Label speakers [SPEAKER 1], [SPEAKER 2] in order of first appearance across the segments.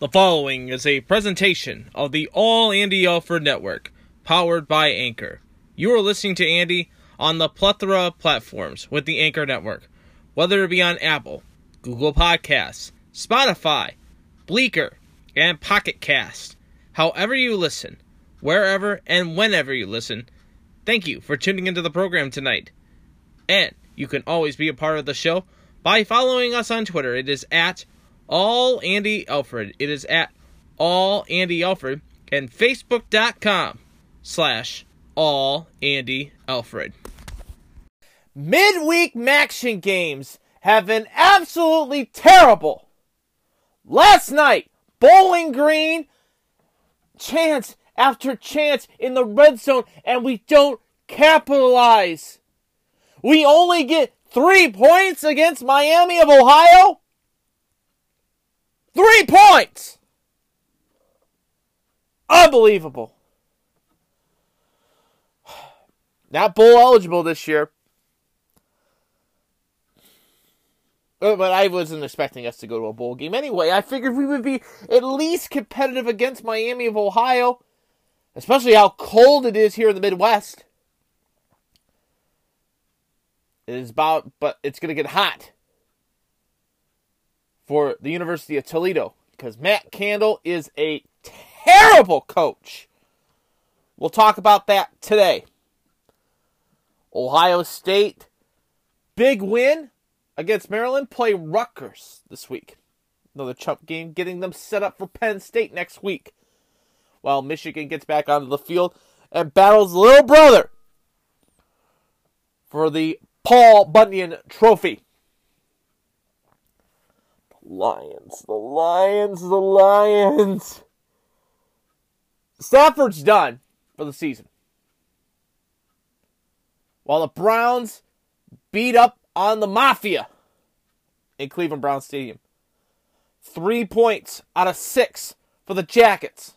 [SPEAKER 1] The following is a presentation of the All Andy Alfred Network, powered by Anchor. You are listening to Andy on the plethora of platforms with the Anchor Network, whether it be on Apple, Google Podcasts, Spotify, Breaker, and Pocket Cast. However you listen, wherever and whenever you listen, thank you for tuning into the program tonight. And you can always be a part of the show by following us on Twitter. It is at all Andy Alfred. It is at all Andy Alfred and Facebook.com slash all Andy Alfred. Midweek MACtion games have been absolutely terrible. Last night, Bowling Green, chance after chance in the red zone, and we don't capitalize. We only get three points against Miami of Ohio. Three points! Unbelievable. Not bowl eligible this year. Uh, But I wasn't expecting us to go to a bowl game anyway. I figured we would be at least competitive against Miami of Ohio, especially how cold it is here in the Midwest. It is about, but it's going to get hot for the University of Toledo because Matt Candle is a terrible coach. We'll talk about that today. Ohio State, big win against Maryland, play Rutgers this week. Another chump game, getting them set up for Penn State next week. While Michigan gets back onto the field and battles little brother for the Paul Bunyan Trophy. Lions, the Lions, the Lions. Stafford's done for the season. While the Browns beat up on the Mafia in Cleveland Brown Stadium. Three points out of six for the Jackets.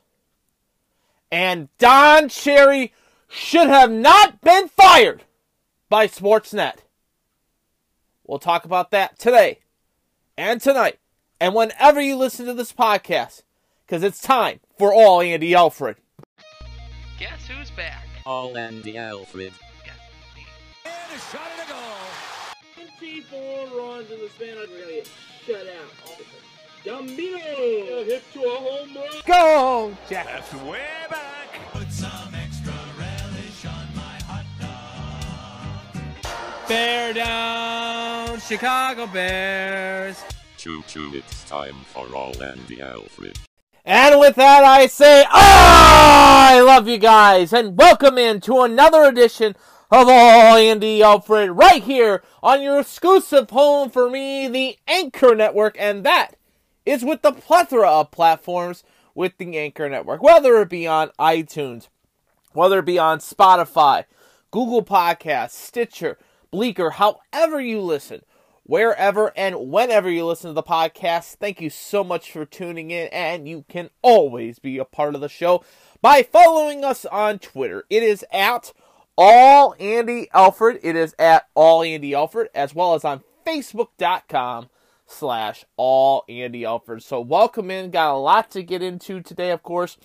[SPEAKER 1] And Don Cherry should have not been fired by Sportsnet. We'll talk about that today and tonight and whenever you listen to this podcast because it's time for all Andy Alfred.
[SPEAKER 2] Guess who's back?
[SPEAKER 3] All Andy Alfred.
[SPEAKER 2] Guess me.
[SPEAKER 4] And a shot and a goal.
[SPEAKER 1] 24 runs in the span of really shut out. Gambino hit to a home run. Go, Jack.
[SPEAKER 4] That's way back. Put some extra relish on my hot dog.
[SPEAKER 1] Bear down, Chicago Bears.
[SPEAKER 3] Choo choo, it's time for All Andy Alfred.
[SPEAKER 1] And with that, I say, ah, I love you guys, and welcome in to another edition of All Andy Alfred, right here on your exclusive home for me, the Anchor Network, and that is with the plethora of platforms with the Anchor Network, whether it be on iTunes, whether it be on Spotify, Google Podcasts, Stitcher, Breaker, however you listen wherever and whenever you listen to the podcast. Thank you so much for tuning in, and you can always be a part of the show by following us on Twitter. It is at all Andy Alfred. It is at all Andy Alfred, as well as on Facebook.com slash all Andy Alfred. So welcome in. Got a lot to get into today, of course.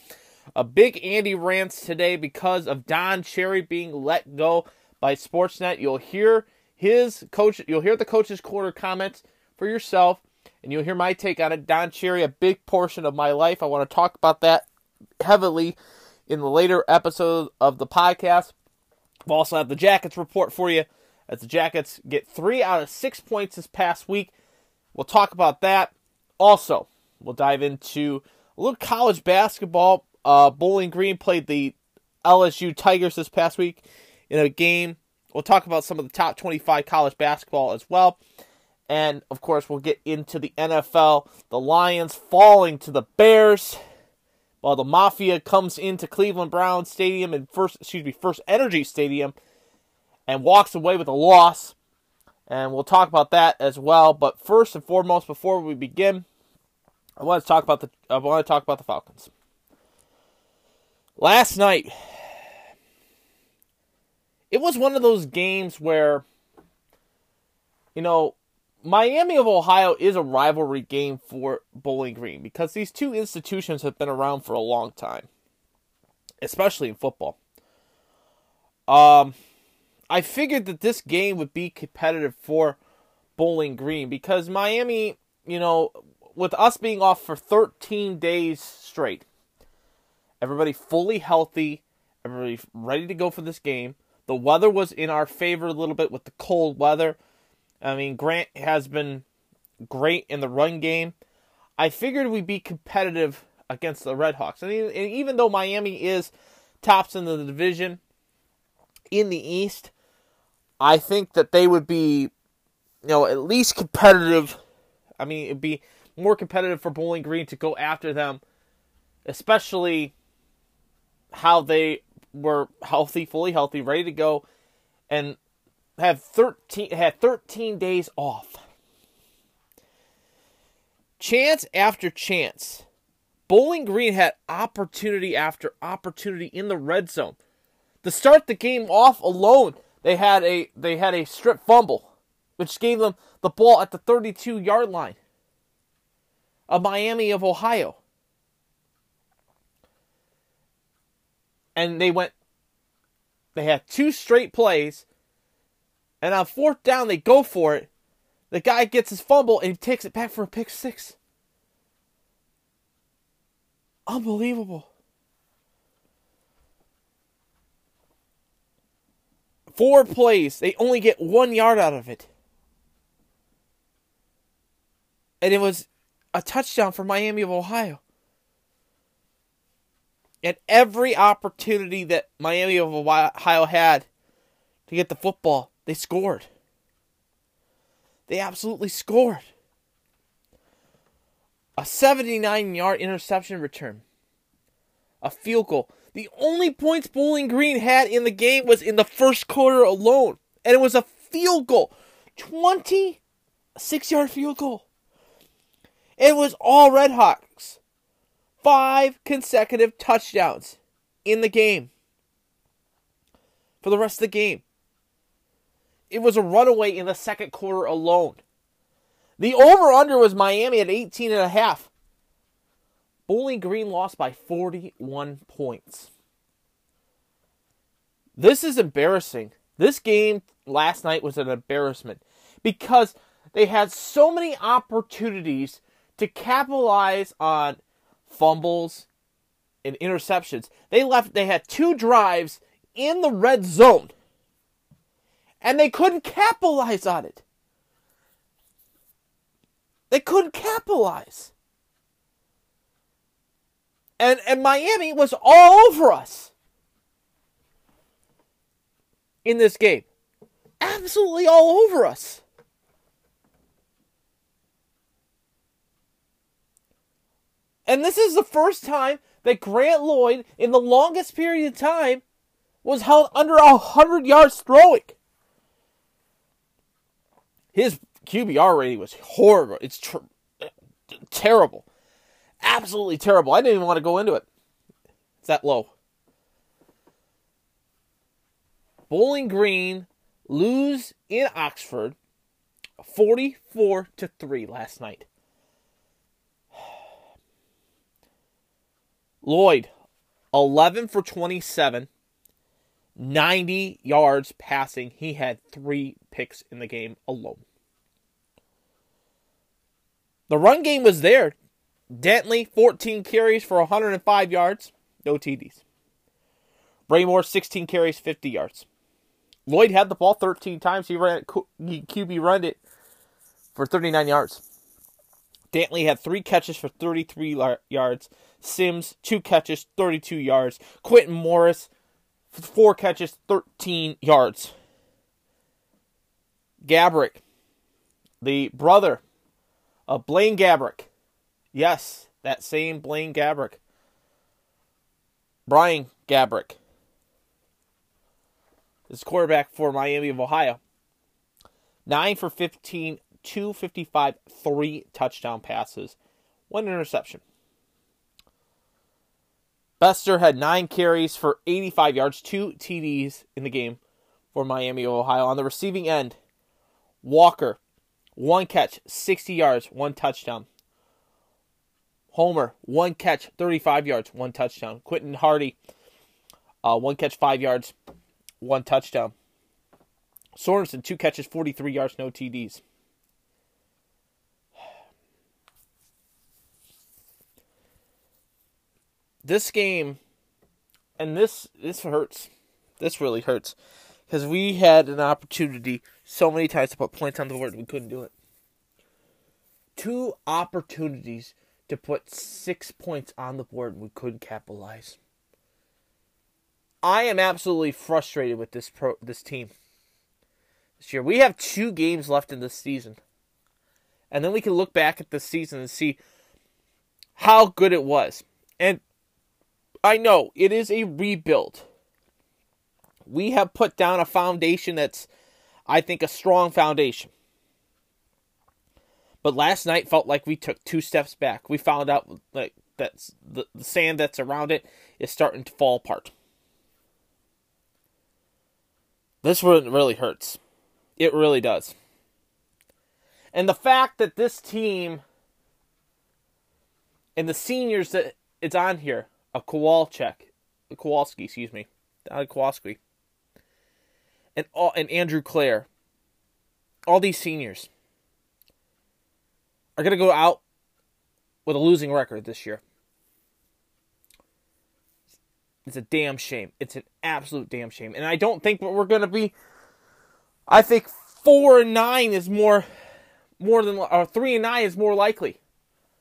[SPEAKER 1] A big Andy rants today because of Don Cherry being let go by Sportsnet. You'll hear his coach. You'll hear the coach's quarter comments for yourself, and you'll hear my take on it. Don Cherry, a big portion of my life. I want to talk about that heavily in the later episode of the podcast. We'll also have the Jackets report for you, as the Jackets get three out of six points this past week. We'll talk about that. Also, we'll dive into a little college basketball. Uh, Bowling Green played the LSU Tigers this past week in a game We'll talk about some of the top 25 college basketball as well. And of course, we'll get into the NFL. The Lions falling to the Bears. While the Mafia comes into Cleveland Brown Stadium and first, excuse me, First Energy Stadium and walks away with a loss. And we'll talk about that as well. But first and foremost, before we begin, I want to talk about the I want to talk about the Falcons. Last night, it was one of those games where, you know, Miami of Ohio is a rivalry game for Bowling Green because these two institutions have been around for a long time, especially in football. Um, I figured that this game would be competitive for Bowling Green because Miami, you know, with us being off for 13 days straight, everybody fully healthy, everybody ready to go for this game. The weather was in our favor a little bit with the cold weather. I mean, Grant has been great in the run game. I figured we'd be competitive against the Redhawks. And even, though Miami is tops in the division in the East, I think that they would be, you know, at least competitive. I mean, it'd be more competitive for Bowling Green to go after them, especially how they were healthy, fully healthy, ready to go, and have 13 had 13 days off. Chance after chance. Bowling Green had opportunity after opportunity in the red zone. To start the game off alone, they had a they had a strip fumble, which gave them the ball at the 32 yard line A Miami of Ohio. And they went they had two straight plays and on fourth down, they go for it. The guy gets his fumble and he takes it back for a pick six. Unbelievable. Four plays, they only get one yard out of it. And it was a touchdown for Miami of Ohio. And every opportunity that Miami of Ohio had to get the football, they scored. They absolutely scored. A 79 yard interception return. A field goal. The only points Bowling Green had in the game was in the first quarter alone. And it was a field goal. 26 yard field goal. It was all Redhawks. Five consecutive touchdowns in the game. For the rest of the game. It was a runaway in the second quarter alone. The over under was Miami at 18 and a half. Bowling Green lost by 41 points. This is embarrassing. This game last night was an embarrassment because they had so many opportunities to capitalize on fumbles and interceptions. They left they had two drives in the red zone and they couldn't capitalize on it. They couldn't capitalize. And and Miami was all over us in this game. Absolutely all over us. And this is the first time that Grant Lloyd, in the longest period of time, was held under a hundred yards throwing. His QBR rating was horrible. It's tr- terrible. Absolutely terrible. I didn't even want to go into it. It's that low. Bowling Green lose in Oxford 44 to 3 last night. Lloyd 11 for 27, 90 yards passing. He had 3 picks in the game alone. The run game was there. Dantley, 14 carries for 105 yards, no TDs. Braymore, 16 carries, 50 yards. Lloyd had the ball 13 times. He ran he QB run it for 39 yards. Dantley had three catches for 33 yards. Sims, two catches, 32 yards. Quintin Morris, four catches, 13 yards. Gabrick, the brother of Blaine Gabrick. Yes, that same Blaine Gabrick. Brian Gabrick is quarterback for Miami of Ohio. 9 for 15, 255, 3 touchdown passes, 1 interception. Bester had 9 carries for 85 yards, 2 TDs in the game for Miami Ohio. On the receiving end, Walker, one catch, 60 yards, one touchdown. Homer, one catch, 35 yards, one touchdown. Quinton Hardy, uh, one catch, five yards, one touchdown. Sorensen, two catches, 43 yards, no TDs. This game, and this this hurts. This really hurts because we had an opportunity so many times to put points on the board, we couldn't do it. Two opportunities to put six points on the board, we couldn't capitalize. I am absolutely frustrated with this pro this team this year. We have two games left in this season. And then we can look back at the season and see how good it was. And I know it is a rebuild. We have put down a foundation that's, I think, a strong foundation. But last night felt like we took two steps back. We found out like that's the, the sand that's around it is starting to fall apart. This one really hurts. It really does. And the fact that this team and the seniors that it's on here, a Kowalczyk, Kowalski, excuse me, Kowalski, and all, and Andrew Clair, all these seniors are going to go out with a losing record this year. It's a damn shame. It's an absolute damn shame. And I don't think we're going to be. I think four and nine is more, more than or three and nine is more likely.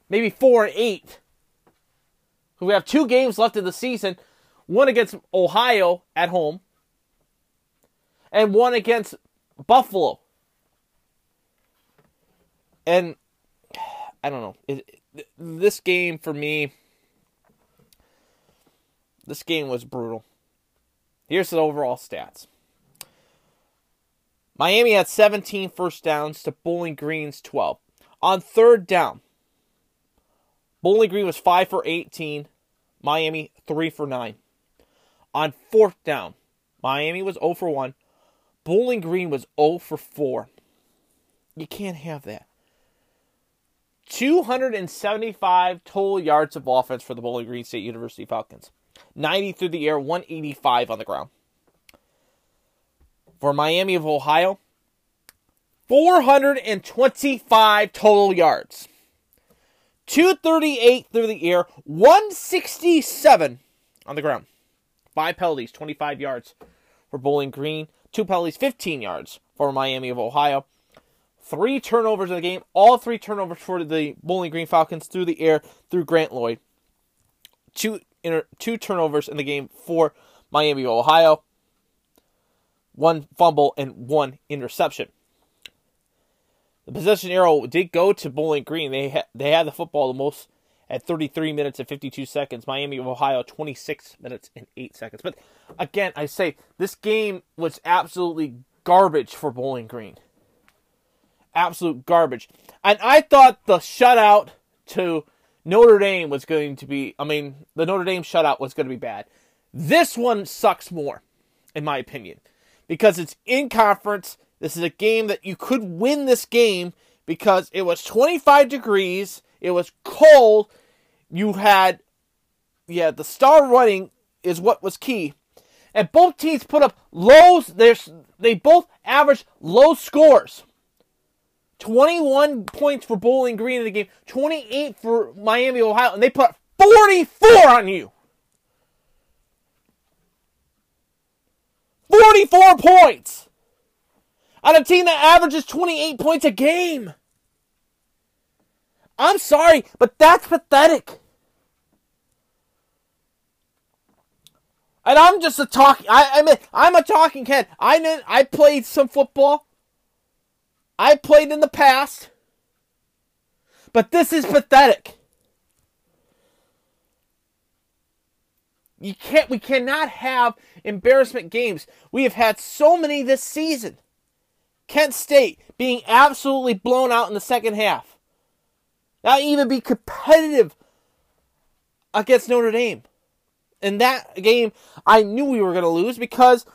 [SPEAKER 1] Maybe four and eight. We have two games left in the season. One against Ohio at home, and one against Buffalo. And I don't know. It, it, this game for me, this game was brutal. Here's the overall stats. Miami had 17 first downs to Bowling Green's 12. On third down, Bowling Green was 5 for 18, Miami 3 for 9. On fourth down, Miami was 0 for 1, Bowling Green was 0 for 4. You can't have that. 275 total yards of offense for the Bowling Green State University Falcons. 90 through the air, 185 on the ground. For Miami of Ohio, 425 total yards. 238 through the air, 167 on the ground. Five penalties, 25 yards for Bowling Green. Two penalties, 15 yards for Miami of Ohio. Three turnovers in the game. All three turnovers for the Bowling Green Falcons through the air through Grant Lloyd. Two inter- two turnovers in the game for Miami of Ohio. One fumble and one interception. The possession arrow did go to Bowling Green. They ha- they had the football the most at 33 minutes and 52 seconds. Miami of Ohio 26 minutes and 8 seconds. But again, I say this game was absolutely garbage for Bowling Green. Absolute garbage. And I thought the shutout to Notre Dame was going to be I mean, the Notre Dame shutout was going to be bad. This one sucks more in my opinion because it's in conference. This is a game that you could win this game because it was 25 degrees, it was cold, you had yeah, the star running is what was key. And both teams put up lows. They both averaged low scores. 21 points for Bowling Green in the game, 28 for Miami, Ohio, and they put 44 on you. 44 points on a team that averages 28 points a game. I'm sorry, but that's pathetic. And I'm just a talking. I, I mean, I'm a talking head. I know, I played some football. I played in the past. But this is pathetic. You can't. We cannot have embarrassment games. We have had so many this season. Kent State being absolutely blown out in the second half. Not even be competitive against Notre Dame. In that game, I knew we were going to lose because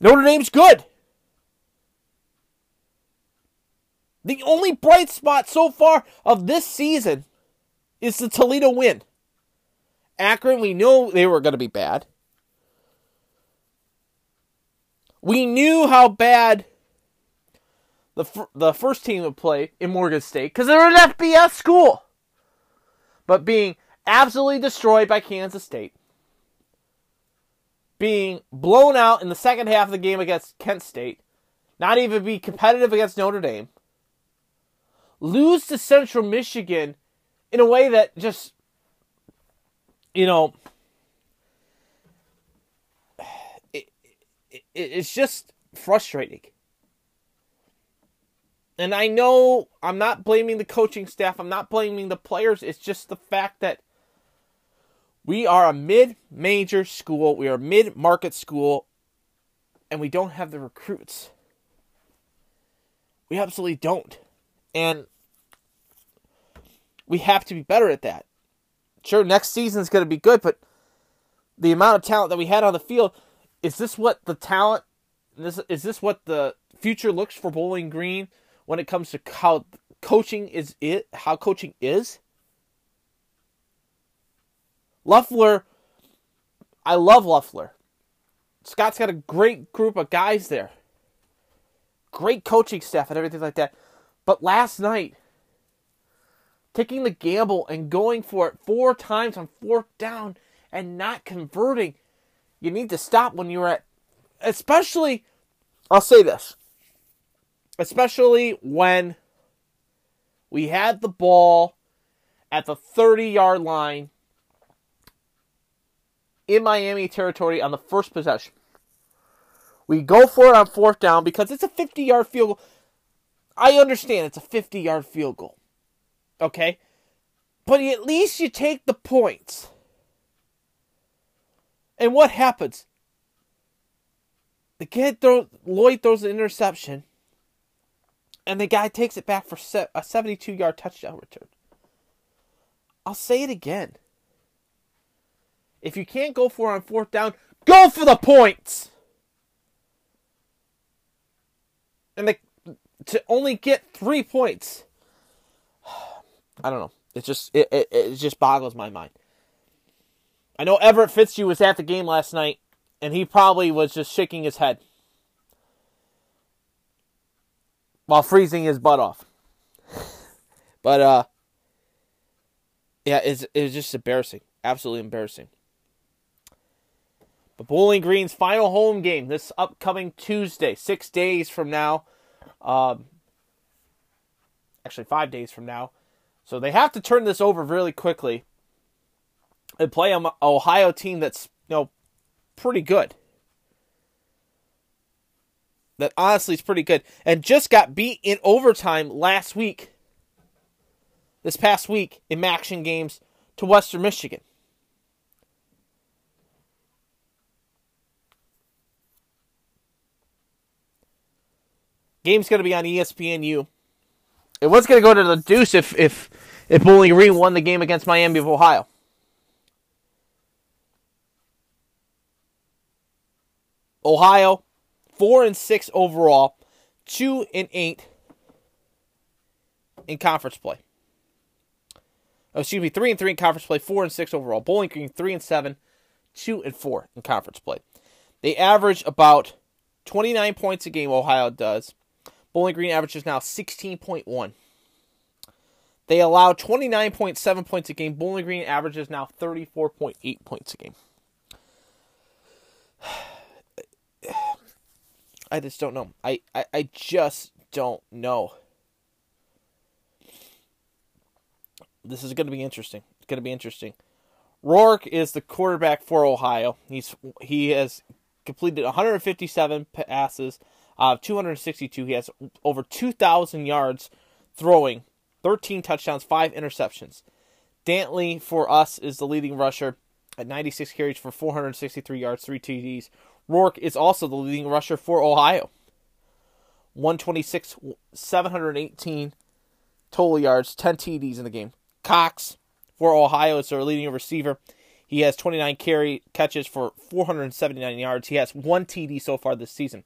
[SPEAKER 1] Notre Dame's good. The only bright spot so far of this season is the Toledo win. Akron, we knew they were going to be bad. We knew how bad the the first team would play in Morgan State because they're an FBS school. But being absolutely destroyed by Kansas State, being blown out in the second half of the game against Kent State, not even be competitive against Notre Dame, lose to Central Michigan in a way that just, you know, it, it, it's just frustrating. And I know I'm not blaming the coaching staff, I'm not blaming the players. It's just the fact that we are a mid major school, we are a mid market school, and we don't have the recruits. We absolutely don't. And we have to be better at that. Sure, next season is going to be good, but the amount of talent that we had on the field, is this what the talent, this is this what the future looks for Bowling Green when it comes to how coaching is it, how coaching is? Loeffler, I love Loeffler. Scott's got a great group of guys there. Great coaching staff and everything like that. But last night, taking the gamble and going for it four times on fourth down and not converting, you need to stop when you're at, especially, I'll say this, especially when we had the ball at the 30 yard line in Miami territory on the first possession. We go for it on fourth down because it's a 50 yard field goal. I understand it's a 50 yard field goal. Okay? But at least you take the points. And what happens? The kid throws, Lloyd throws an interception, and the guy takes it back for a 72 yard touchdown return. I'll say it again. If you can't go for on fourth down, go for the points. And the, to only get three points, I don't know. It just it, it, it just boggles my mind. I know Everett Fitzhugh was at the game last night, and he probably was just shaking his head while freezing his butt off. but uh, yeah, it's it's just embarrassing, absolutely embarrassing. But Bowling Green's final home game this upcoming Tuesday, six days from now. Um, actually, five days from now. So they have to turn this over really quickly and play an Ohio team that's you know pretty good. That honestly is pretty good, and just got beat in overtime last week. This past week in action games to Western Michigan. Game's going to be on ESPNU. It was going to go to the deuce if if if Bowling Green won the game against Miami of Ohio. Ohio, four and six overall, two and eight in conference play. Oh, excuse me, three and three in conference play, four and six overall. Bowling Green, three and seven, two and four in conference play. They average about 29 points a game, Ohio does. Bowling Green averages now 16.1. They allow 29.7 points a game. Bowling Green averages now 34.8 points a game. I just don't know. I, I, I just don't know. This is going to be interesting. It's going to be interesting. Rourke is the quarterback for Ohio. He's he has completed 157 passes, uh, 262. He has over 2,000 yards throwing, 13 touchdowns, 5 interceptions. Dantley for us is the leading rusher at 96 carries for 463 yards, 3 TDs. Rourke is also the leading rusher for Ohio. 126, 718 total yards, 10 TDs in the game. Cox for Ohio is their leading receiver. He has 29 carry catches for 479 yards. He has one TD so far this season.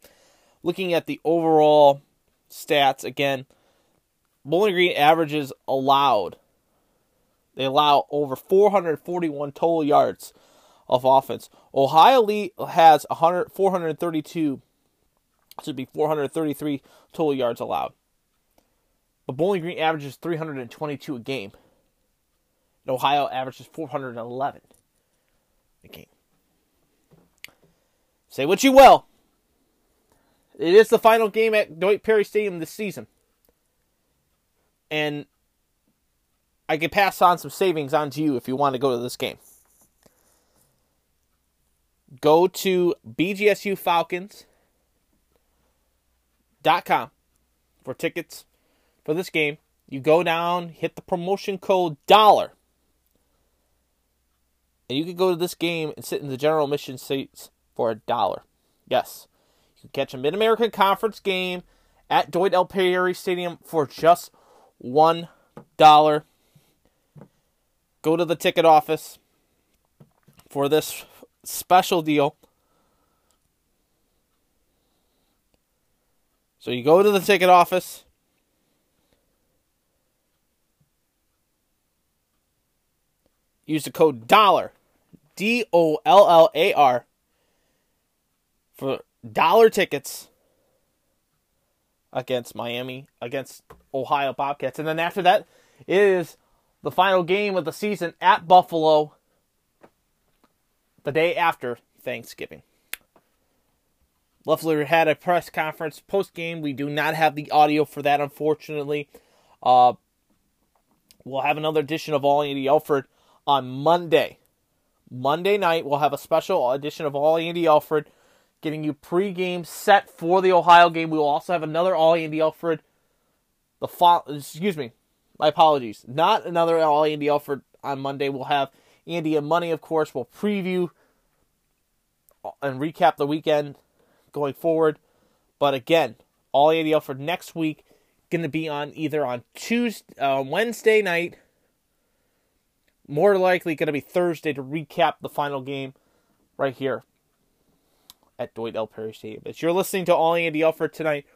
[SPEAKER 1] Looking at the overall stats again, Bowling Green averages allowed. They allow over 441 total yards of offense. Ohio Lee has 100, 432, should be 433 total yards allowed. But Bowling Green averages 322 a game. And Ohio averages 411 a game. Say what you will. It is the final game at Doyt Perry Stadium this season. And I can pass on some savings on to you if you want to go to this game. Go to bgsufalcons.com for tickets for this game. You go down, hit the promotion code dollar. And you can go to this game and sit in the general admission seats for a dollar. Yes. You can catch a Mid American Conference game at Doyt L. Perry Stadium for just one dollar. Go to the ticket office for this special deal. So you go to the ticket office. Use the code DOLLAR, D O L L A R, for dollar tickets against Miami, against Ohio Bobcats. And then after that is the final game of the season at Buffalo the day after Thanksgiving. Loeffler had a press conference post game. We do not have the audio for that, unfortunately. Uh, we'll have another edition of All Andy Alfred on Monday. Monday night, we'll have a special edition of All Andy Alfred getting you pregame set for the Ohio game. We will also have another All Andy Alfred. The fo- excuse me, my apologies. Not another All Andy Alfred on Monday. We'll have Andy and Money, of course. We'll preview and recap the weekend going forward. But again, All Andy Alfred next week going to be on either on Tuesday, uh, Wednesday night, more likely going to be Thursday to recap the final game right here at Doyt L. Perry Stadium. But you're listening to All Andy Alfred tonight,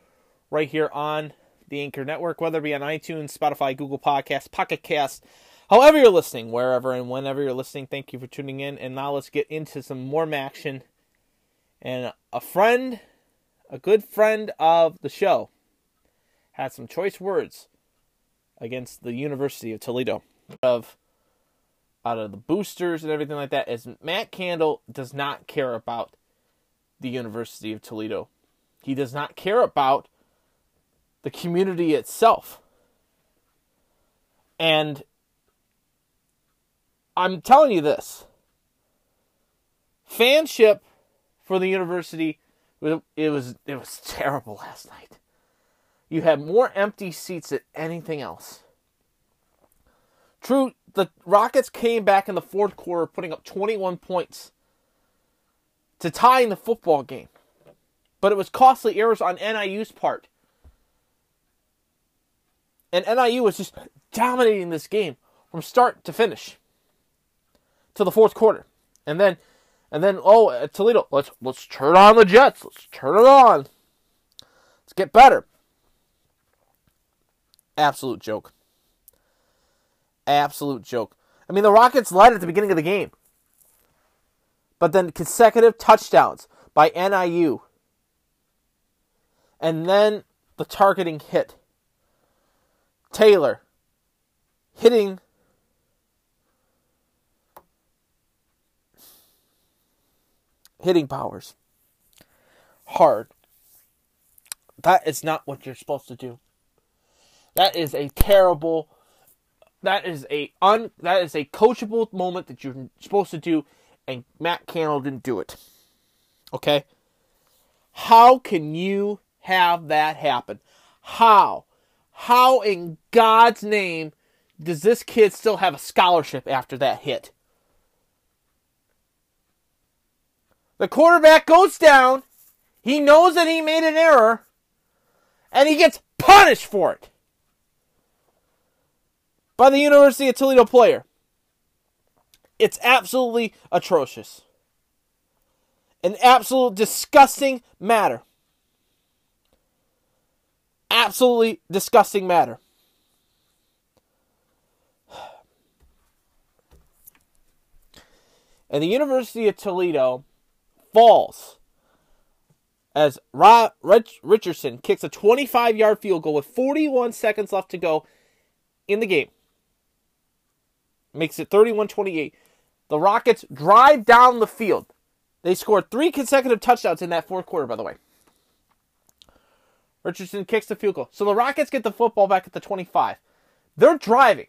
[SPEAKER 1] right here on the Anchor Network, whether it be on iTunes, Spotify, Google Podcasts, Pocket Cast, however you're listening, wherever and whenever you're listening. Thank you for tuning in. And now let's get into some more action. And a friend, a good friend of the show, had some choice words against the University of Toledo. Of out of the boosters and everything like that, is Matt Candle does not care about the University of Toledo. He does not care about the community itself. And I'm telling you this fanship for the university it was it was terrible last night. You had more empty seats than anything else. True, the Rockets came back in the fourth quarter, putting up 21 points to tie in the football game. But it was costly errors on NIU's part. And NIU was just dominating this game from start to finish to the fourth quarter. And then and then oh uh, Toledo, let's let's turn on the Jets. Let's turn it on. Let's get better. Absolute joke. Absolute joke. I mean the Rockets led at the beginning of the game. But then consecutive touchdowns by NIU. And then the targeting hit. Taylor hitting hitting Bowers hard. That is not what you're supposed to do. That is a terrible that is a un that is a coachable moment that you're supposed to do and Matt Candle didn't do it. Okay? How can you have that happen? How? How in God's name does this kid still have a scholarship after that hit? The quarterback goes down. He knows that he made an error. And he gets punished for it by the University of Toledo player. It's absolutely atrocious. An absolute disgusting matter. Absolutely disgusting matter. And the University of Toledo falls as Rich, Richardson kicks a 25 yard field goal with 41 seconds left to go in the game. Makes it 31 28. The Rockets drive down the field. They scored three consecutive touchdowns in that fourth quarter, by the way. Richardson kicks the field goal. So the Rockets get the football back at the 25. They're driving.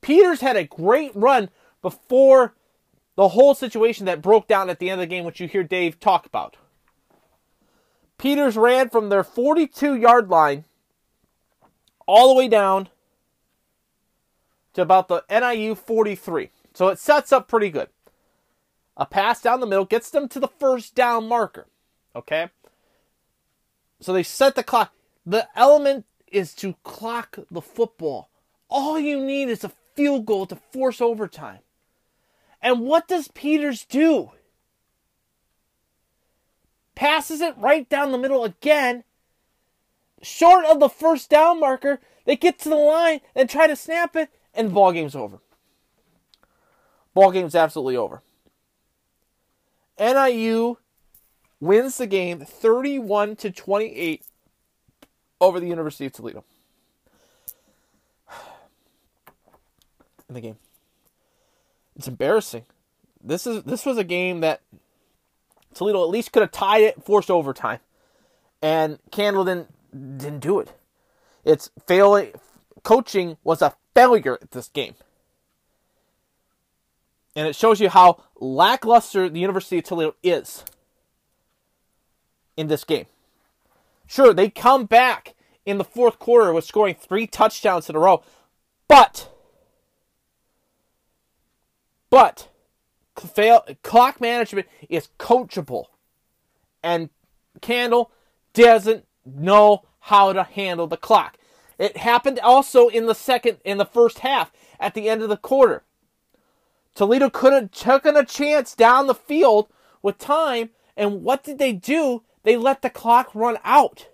[SPEAKER 1] Peters had a great run before the whole situation that broke down at the end of the game, which you hear Dave talk about. Peters ran from their 42 yard line all the way down to about the NIU 43. So it sets up pretty good. A pass down the middle gets them to the first down marker. Okay? So they set the clock. The element is to clock the football. All you need is a field goal to force overtime. And what does Peters do? Passes it right down the middle again. Short of the first down marker, they get to the line and try to snap it, and ball game's over. Ball game's absolutely over. NIU wins the game 31 to 28 over the University of Toledo. In the game. It's embarrassing. This is this was a game that Toledo at least could have tied it, forced overtime. And Candle didn't, didn't do it. It's failing coaching was a failure at this game. And it shows you how lackluster the University of Toledo is in this game. Sure, they come back in the fourth quarter with scoring three touchdowns in a row, but but fail, clock management is coachable, and Candle doesn't know how to handle the clock. It happened also in the second, in the first half, at the end of the quarter. Toledo could have taken a chance down the field with time, and what did they do? They let the clock run out.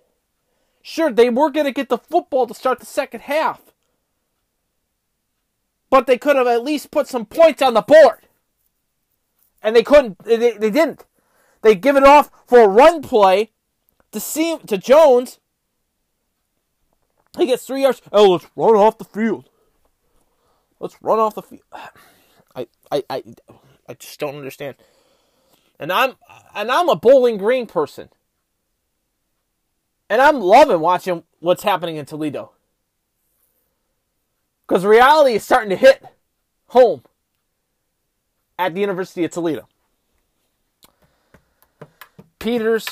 [SPEAKER 1] Sure, they were going to get the football to start the second half, but they could have at least put some points on the board. And they couldn't, they, they didn't. They give it off for a run play to see to Jones. He gets three yards. Oh, let's run off the field. Let's run off the field. I, I, I, I just don't understand. And I'm, and I'm a Bowling Green person. And I'm loving watching what's happening in Toledo. Because reality is starting to hit home at the University of Toledo. Peters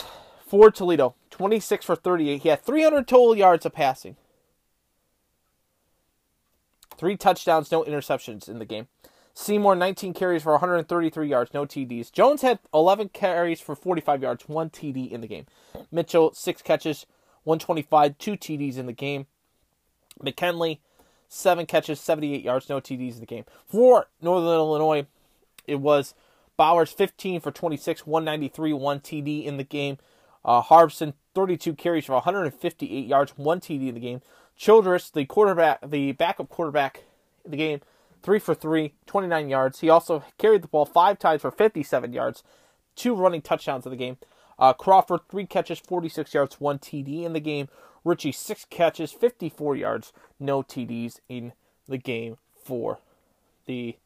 [SPEAKER 1] for Toledo, 26 for 38. He had 300 total yards of passing. Three touchdowns, no interceptions in the game. Seymour, 19 carries for 133 yards, no TDs. Jones had 11 carries for 45 yards, one TD in the game. Mitchell, six catches, 125, two TDs in the game. McKinley, seven catches, 78 yards, no TDs in the game. For Northern Illinois, it was Bowers 15 for 26, 193, one TD in the game. Uh, Harbison 32 carries for 158 yards, one TD in the game. Childress, the quarterback, the backup quarterback in the game, three for three, 29 yards. He also carried the ball five times for 57 yards, two running touchdowns in the game. Uh, Crawford, three catches, 46 yards, one TD in the game. Ritchie, six catches, 54 yards, no TDs in the game for the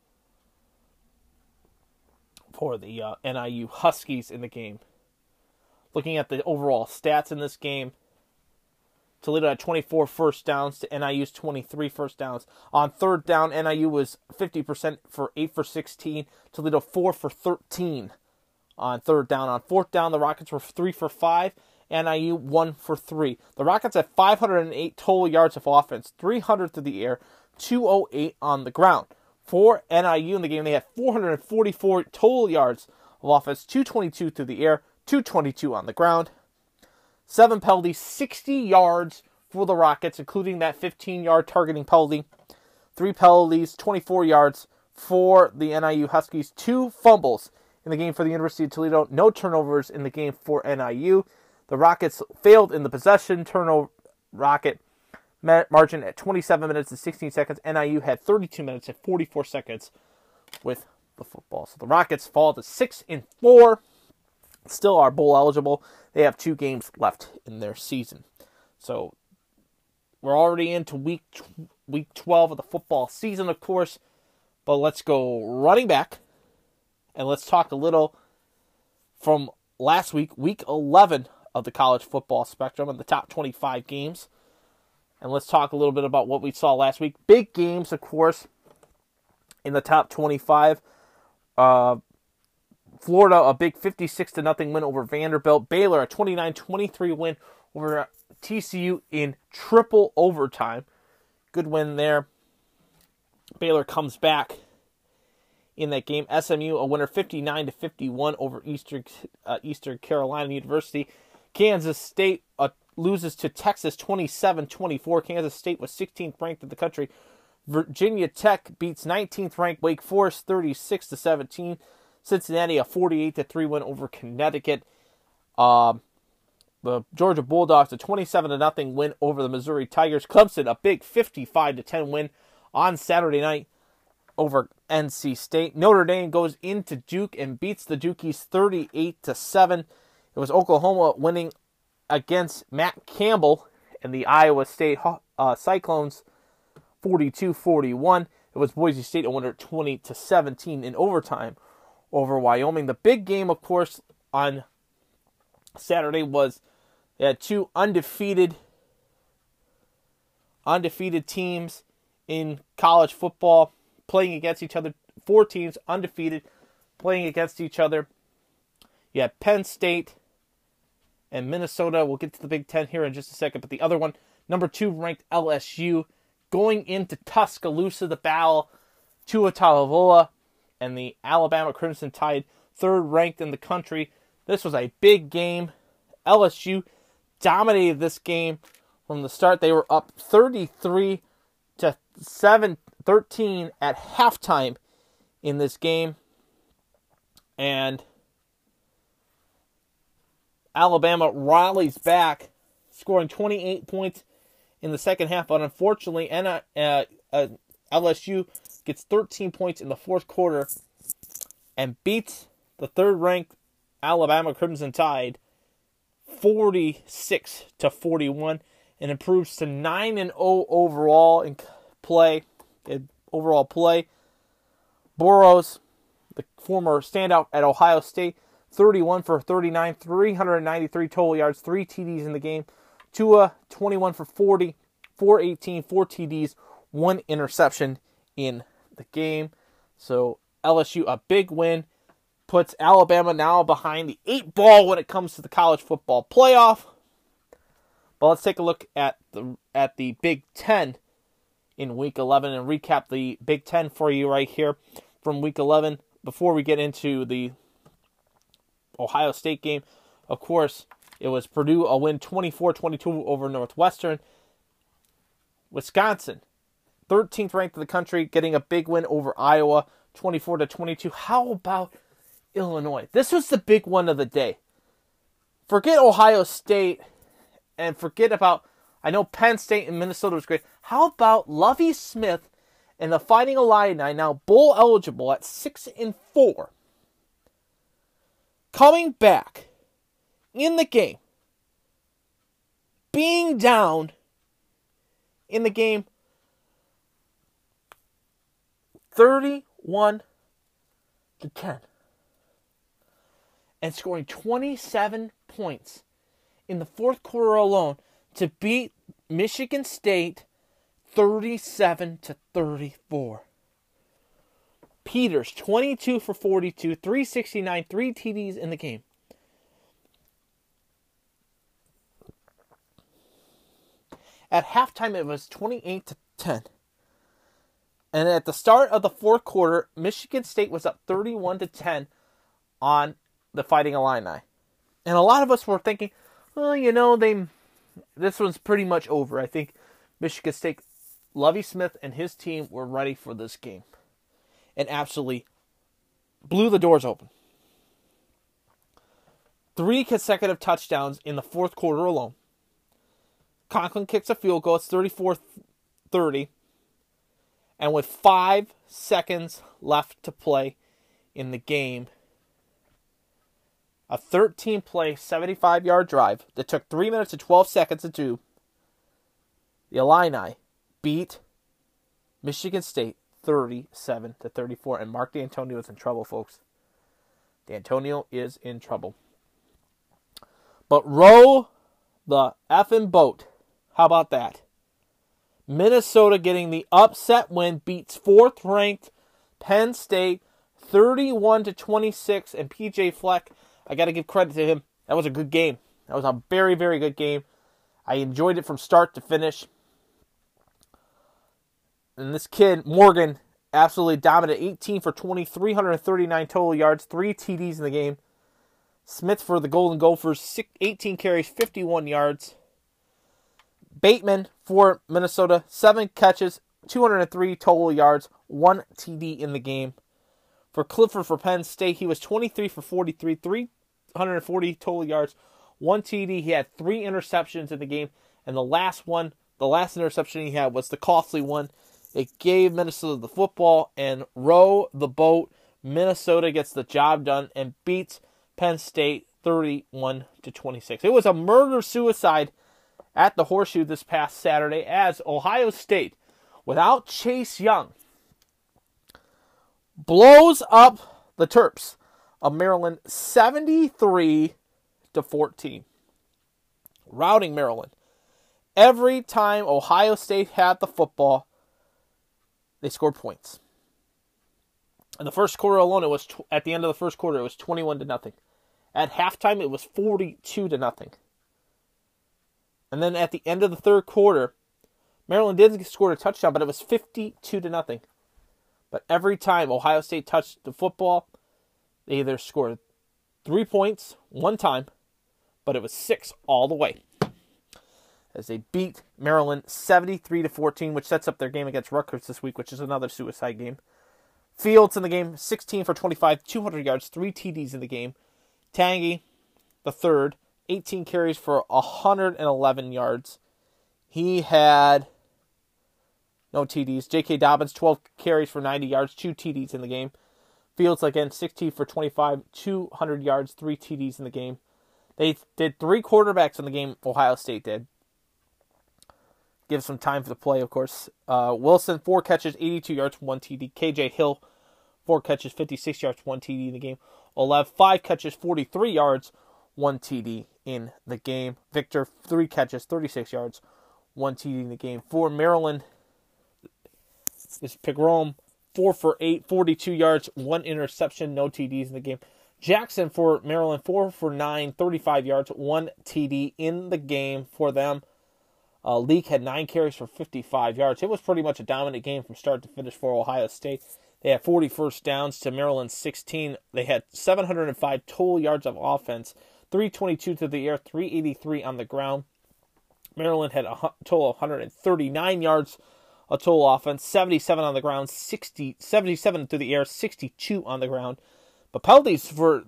[SPEAKER 1] for the uh, NIU Huskies in the game. Looking at the overall stats in this game, Toledo had 24 first downs to NIU's 23 first downs. On third down, NIU was 50% for 8 for 16. Toledo 4 for 13 on third down. On fourth down, the Rockets were 3 for 5. NIU 1 for 3. The Rockets had 508 total yards of offense, 300 through the air, 208 on the ground. For NIU in the game, they had 444 total yards of offense, 222 through the air, 222 on the ground. Seven penalties, 60 yards for the Rockets, including that 15 yard targeting penalty. Three penalties, 24 yards for the NIU Huskies. Two fumbles in the game for the University of Toledo. No turnovers in the game for NIU. The Rockets failed in the possession turnover Rocket margin at 27 minutes and 16 seconds. NIU had 32 minutes and 44 seconds with the football. So the Rockets fall to six and four, still are bowl eligible. They have two games left in their season. So we're already into week week 12 of the football season, of course. But let's go running back and let's talk a little from last week, week 11 of the college football spectrum and the top 25 games. And let's talk a little bit about what we saw last week. Big games, of course, in the top 25. Uh, Florida, a big 56 to nothing win over Vanderbilt. Baylor, a 29 23 win over TCU in triple overtime. Good win there. Baylor comes back in that game. SMU, a winner 59 to 51 over Eastern, uh, Eastern Carolina University. Kansas State uh, loses to Texas 27 24. Kansas State was 16th ranked in the country. Virginia Tech beats 19th ranked Wake Forest 36 to 17. Cincinnati a 48 to 3 win over Connecticut. Um, the Georgia Bulldogs a 27 to nothing win over the Missouri Tigers. Clemson a big 55 to 10 win on Saturday night over NC State. Notre Dame goes into Duke and beats the Dukies 38 to 7. It was Oklahoma winning against Matt Campbell and the Iowa State uh, Cyclones 42-41. It was Boise State a winner 20 to 17 in overtime over Wyoming. The big game, of course, on Saturday was they had two undefeated undefeated teams in college football playing against each other. Four teams undefeated playing against each other. You had Penn State and Minnesota. We'll get to the Big Ten here in just a second. But the other one, number two ranked LSU, going into Tuscaloosa, the battle, Tua Tagovailoa and the Alabama Crimson Tide, third ranked in the country. This was a big game. LSU dominated this game from the start. They were up 33 to 7 13 at halftime in this game. And Alabama rallies back, scoring 28 points in the second half. But unfortunately, uh, uh, LSU gets 13 points in the fourth quarter and beats the third ranked Alabama Crimson Tide 46 to 41 and improves to 9 and 0 overall in play in overall play. Burrows, the former standout at Ohio State, 31 for 39, 393 total yards, 3 TDs in the game. Tua, 21 for 40, 418, 4 TDs, 1 interception in the game. So LSU, a big win, puts Alabama now behind the eight ball when it comes to the college football playoff. But let's take a look at the at the Big Ten in Week 11 and recap the Big Ten for you right here from Week 11 before we get into the Ohio State game. Of course, it was Purdue a win 24-22 over Northwestern. Wisconsin, 13th ranked in the country, getting a big win over Iowa, 24 to 22. How about Illinois? This was the big one of the day. Forget Ohio State and forget about I know Penn State and Minnesota was great. How about Lovie Smith and the Fighting Illini now bowl eligible at six and four, coming back in the game, being down in the game, thirty-one to ten, and scoring twenty-seven points in the fourth quarter alone to beat Michigan State 37 to 34. Peters 22 for 42, 369, 3 TDs in the game. At halftime it was 28 to 10. And at the start of the fourth quarter, Michigan State was up 31 to 10 on the Fighting Illini. And a lot of us were thinking, well, you know, they this one's pretty much over. I think Michigan State, Lovie Smith and his team were ready for this game and absolutely blew the doors open. Three consecutive touchdowns in the fourth quarter alone. Conklin kicks a field goal. It's 34 30. And with five seconds left to play in the game. A 13 play, 75 yard drive that took 3 minutes and 12 seconds to do. The Illini beat Michigan State 37 to 34, and Mark Dantonio is in trouble, folks. D'Antonio is in trouble. But row the effing boat. How about that? Minnesota getting the upset win beats fourth ranked Penn State 31 to 26 and PJ Fleck, I got to give credit to him. That was a good game. That was a very very good game. I enjoyed it from start to finish. And this kid Morgan absolutely dominated 18 for 20, 339 total yards, 3 TDs in the game. Smith for the Golden Gophers 18 carries, 51 yards. Bateman for Minnesota, seven catches, 203 total yards, one TD in the game. For Clifford for Penn State, he was 23 for 43, 340 total yards, one TD. He had three interceptions in the game, and the last one, the last interception he had was the costly one. It gave Minnesota the football and row the boat. Minnesota gets the job done and beats Penn State 31 to 26. It was a murder suicide at the Horseshoe this past Saturday as Ohio State, without Chase Young, blows up the Terps of Maryland 73 to 14. Routing Maryland. Every time Ohio State had the football, they scored points. In the first quarter alone, it was tw- at the end of the first quarter, it was 21 to nothing. At halftime, it was 42 to nothing. And then at the end of the third quarter, Maryland did score a touchdown, but it was 52 to nothing. But every time Ohio State touched the football, they either scored three points one time, but it was six all the way. As they beat Maryland 73 to 14, which sets up their game against Rutgers this week, which is another suicide game. Fields in the game, 16 for 25, 200 yards, three TDs in the game. Tangy, the third, 18 carries for 111 yards. He had no TDs. J.K. Dobbins, 12 carries for 90 yards, two TDs in the game. Fields, again, 16 for 25, 200 yards, three TDs in the game. They did three quarterbacks in the game, Ohio State did. Give some time for the play, of course. Uh, Wilson, four catches, 82 yards, one TD. KJ Hill, four catches, 56 yards, one TD in the game. Olev, five catches, 43 yards, one TD in the game. Victor, three catches, 36 yards, one TD in the game. For Maryland, This is Pigrome, four for eight, 42 yards, one interception, no TDs in the game. Jackson for Maryland, four for nine, 35 yards, one TD in the game for them. Uh, Leake had nine carries for 55 yards. It was pretty much a dominant game from start to finish for Ohio State. They had 40 first downs to Maryland's 16. They had 705 total yards of offense, 322 to the air, 383 on the ground. Maryland had a total of 139 yards of total offense, 77 on the ground, 60, 77 to the air, 62 on the ground. But penalties for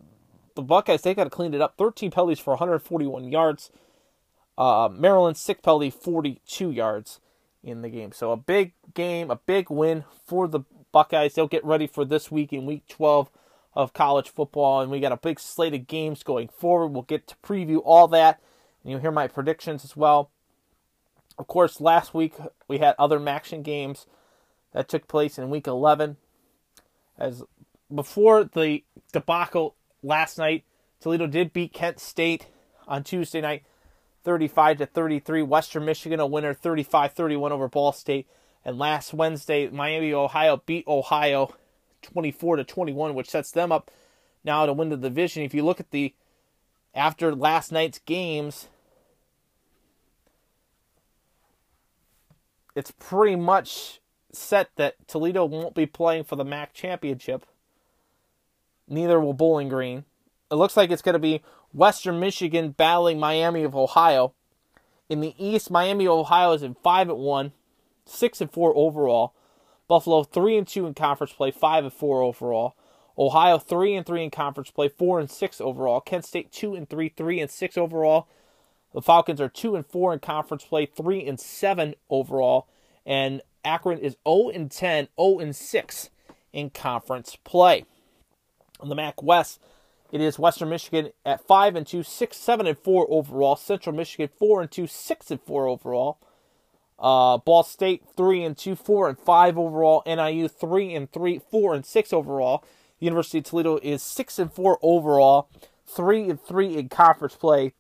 [SPEAKER 1] the Buckeyes, they got to clean it up. 13 penalties for 141 yards. Uh, Maryland, six penalty, 42 yards in the game. So a big game, a big win for the Buckeyes. They'll get ready for this week in week 12 of college football, and we got a big slate of games going forward. We'll get to preview all that, and you'll hear my predictions as well. Of course, last week we had other MACtion games that took place in week 11. As before the debacle last night, Toledo did beat Kent State on Tuesday night, 35 to 33. Western Michigan a winner, 35-31 over Ball State. And last Wednesday, Miami, Ohio beat Ohio 24 to 21, which sets them up now to win the division. If you look at the after last night's games, it's pretty much set that Toledo won't be playing for the MAC championship. Neither will Bowling Green. It looks like it's going to be Western Michigan battling Miami of Ohio. In the East, Miami of Ohio is in five at one, six and four overall. Buffalo three and two in conference play, five and four overall. Ohio three and three in conference play, four and six overall. Kent State two and three, three and six overall. The Falcons are two and four in conference play, three and seven overall, and Akron is 0 and 10, 0 and 6 in conference play. On the MAC West, it is Western Michigan at five and two, six, seven and four overall. Central Michigan four and two, six and four overall. Uh, Ball State three and two, four and five overall. NIU three and three, four and six overall. University of Toledo is six and four overall, three and three in conference play.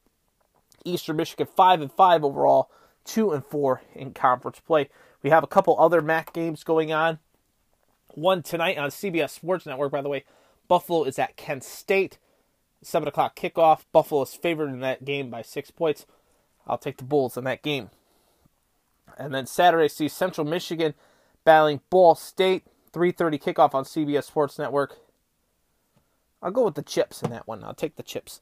[SPEAKER 1] Eastern Michigan five and five overall, two and four in conference play. We have a couple other MAC games going on. One tonight on CBS Sports Network, by the way. Buffalo is at Kent State. Seven o'clock kickoff. Buffalo is favored in that game by six points. I'll take the Bulls in that game. And then Saturday sees Central Michigan battling Ball State. 3:30 kickoff on CBS Sports Network. I'll go with the chips in that one. I'll take the chips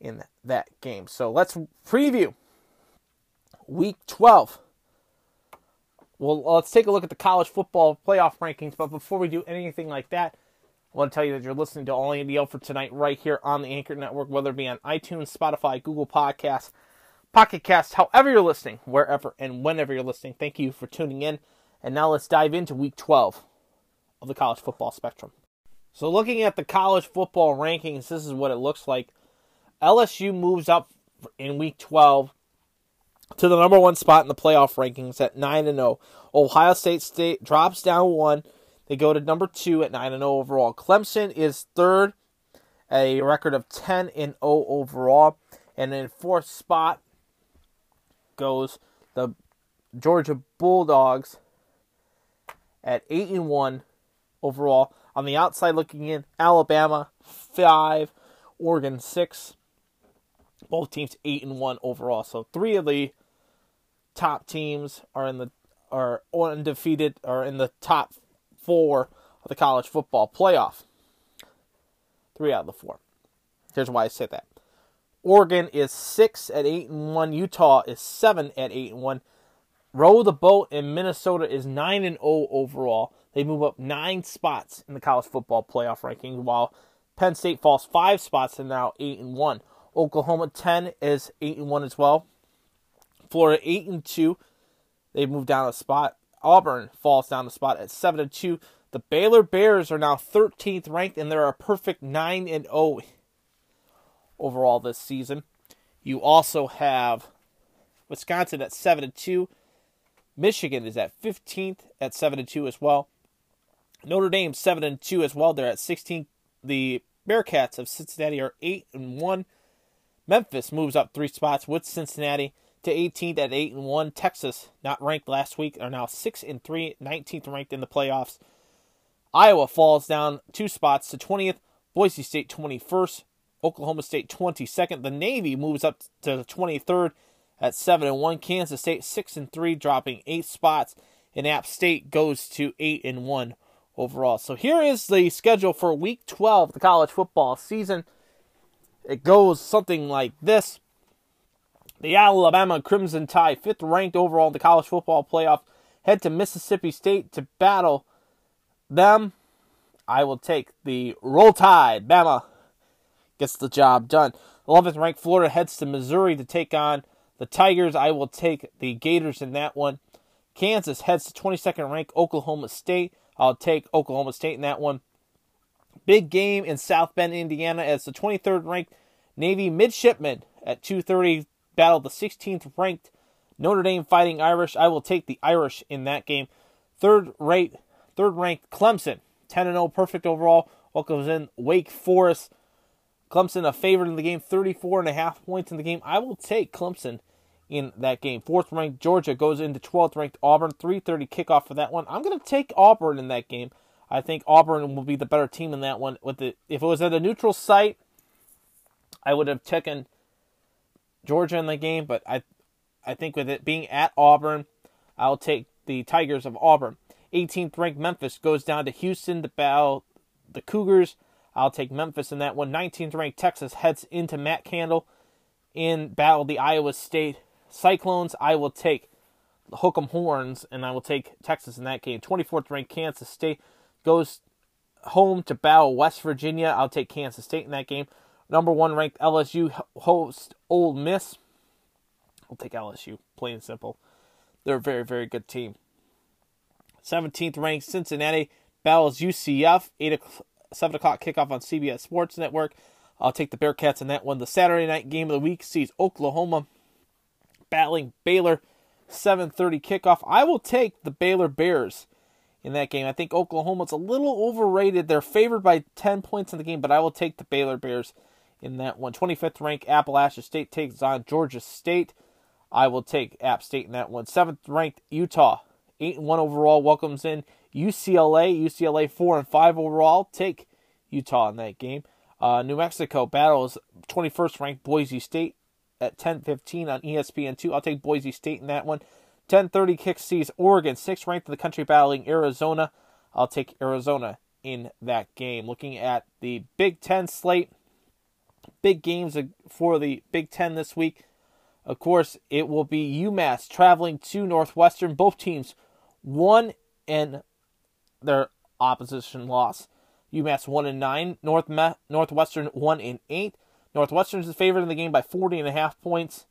[SPEAKER 1] in that game. So let's preview week 12. Well, let's take a look at the college football playoff rankings. But before we do anything like that, I want to tell you that you're listening to All Andy for tonight right here on the Anchor Network, whether it be on iTunes, Spotify, Google Podcasts, Pocket Cast, however you're listening, wherever and whenever you're listening. Thank you for tuning in. And now let's dive into week 12 of the college football spectrum. So, looking at the college football rankings, this is what it looks like. LSU moves up in week 12 to the number one spot in the playoff rankings at 9 and 0. Ohio State State drops down one. They go to number two at 9 and 0 overall. Clemson is third, a record of 10 and 0 overall. And in fourth spot goes the Georgia Bulldogs at 8 and 1 overall. On the outside looking in, Alabama 5, Oregon 6. Both teams 8 and 1 overall. So three of the top teams are in the are undefeated are in the top 4 of the college football playoff. 3 out of the 4. Here's why I say that. Oregon is 6 at 8 and 1, Utah is 7 at 8 and 1. Row the boat in Minnesota is 9 and 0 overall. They move up 9 spots in the college football playoff rankings, while Penn State falls 5 spots and now 8 and 1. Oklahoma 10 is 8 and 1 as well. Florida 8 and 2. They move down a spot. Auburn falls down a spot at 7 and 2. The Baylor Bears are now 13th ranked and they're a perfect 9 and 0 overall this season. You also have Wisconsin at 7 and 2. Michigan is at 15th at 7 and 2 as well. Notre Dame 7 and 2 as well. They're at 16th. The Bearcats of Cincinnati are 8 and 1. Memphis moves up 3 spots with Cincinnati to 18th at 8 and 1. Texas, not ranked last week, are now 6 and 3, 19th ranked in the playoffs. Iowa falls down 2 spots to 20th. Boise State 21st. Oklahoma State 22nd. The Navy moves up to the 23rd at 7 and 1. Kansas State 6 and 3, dropping 8 spots. And App State goes to 8 and 1 overall. So here is the schedule for week 12 of the college football season. It goes something like this. The Alabama Crimson Tide, fifth ranked overall in the college football playoff, head to Mississippi State to battle them. I will take the Roll Tide. Bama gets the job done. 11th ranked Florida heads to Missouri to take on the Tigers. I will take the Gators in that one. Kansas heads to 22nd ranked Oklahoma State. I'll take Oklahoma State in that one. Big game in South Bend, Indiana, as the 23rd ranked Navy midshipmen at 2:30 battle the 16th ranked Notre Dame Fighting Irish. I will take the Irish in that game. Third rate, third ranked Clemson, 10 0, perfect overall. Welcomes in Wake Forest. Clemson a favorite in the game, 34 and a half points in the game. I will take Clemson in that game. Fourth ranked Georgia goes into 12th ranked Auburn. 3:30 kickoff for that one. I'm going to take Auburn in that game. I think Auburn will be the better team in that one. With the if it was at a neutral site, I would have taken Georgia in the game, but I I think with it being at Auburn, I'll take the Tigers of Auburn. 18th ranked Memphis goes down to Houston to battle the Cougars. I'll take Memphis in that one. 19th ranked Texas heads into Matt Campbell in battle the Iowa State Cyclones. I will take the Hook'em Horns, and I will take Texas in that game. 24th ranked Kansas State goes home to battle West Virginia. I'll take Kansas State in that game. Number one ranked LSU host Ole Miss. I'll take LSU, plain and simple. They're a very, very good team. 17th ranked Cincinnati battles UCF. 8 o'clock, seven o'clock kickoff on CBS Sports Network. I'll take the Bearcats in that one. The Saturday night game of the week sees Oklahoma battling Baylor. 7:30 kickoff. I will take the Baylor Bears in that game. I think Oklahoma's a little overrated. They're favored by 10 points in the game, but I will take the Baylor Bears in that one. 25th ranked Appalachia State takes on Georgia State. I will take App State in that one. Seventh ranked Utah, eight and one overall, welcomes in UCLA. UCLA four and five overall. Take Utah in that game. Uh, New Mexico battles 21st ranked Boise State at 10:15 on ESPN two. I'll take Boise State in that one. 10:30 kick sees Oregon, sixth ranked in the country, battling Arizona. I'll take Arizona in that game. Looking at the Big Ten slate, big games for the Big Ten this week. Of course, it will be UMass traveling to Northwestern. Both teams won and their opposition loss. UMass one and nine. North Northwestern one and eight. Northwestern's the favorite in the game by 40 and a half points.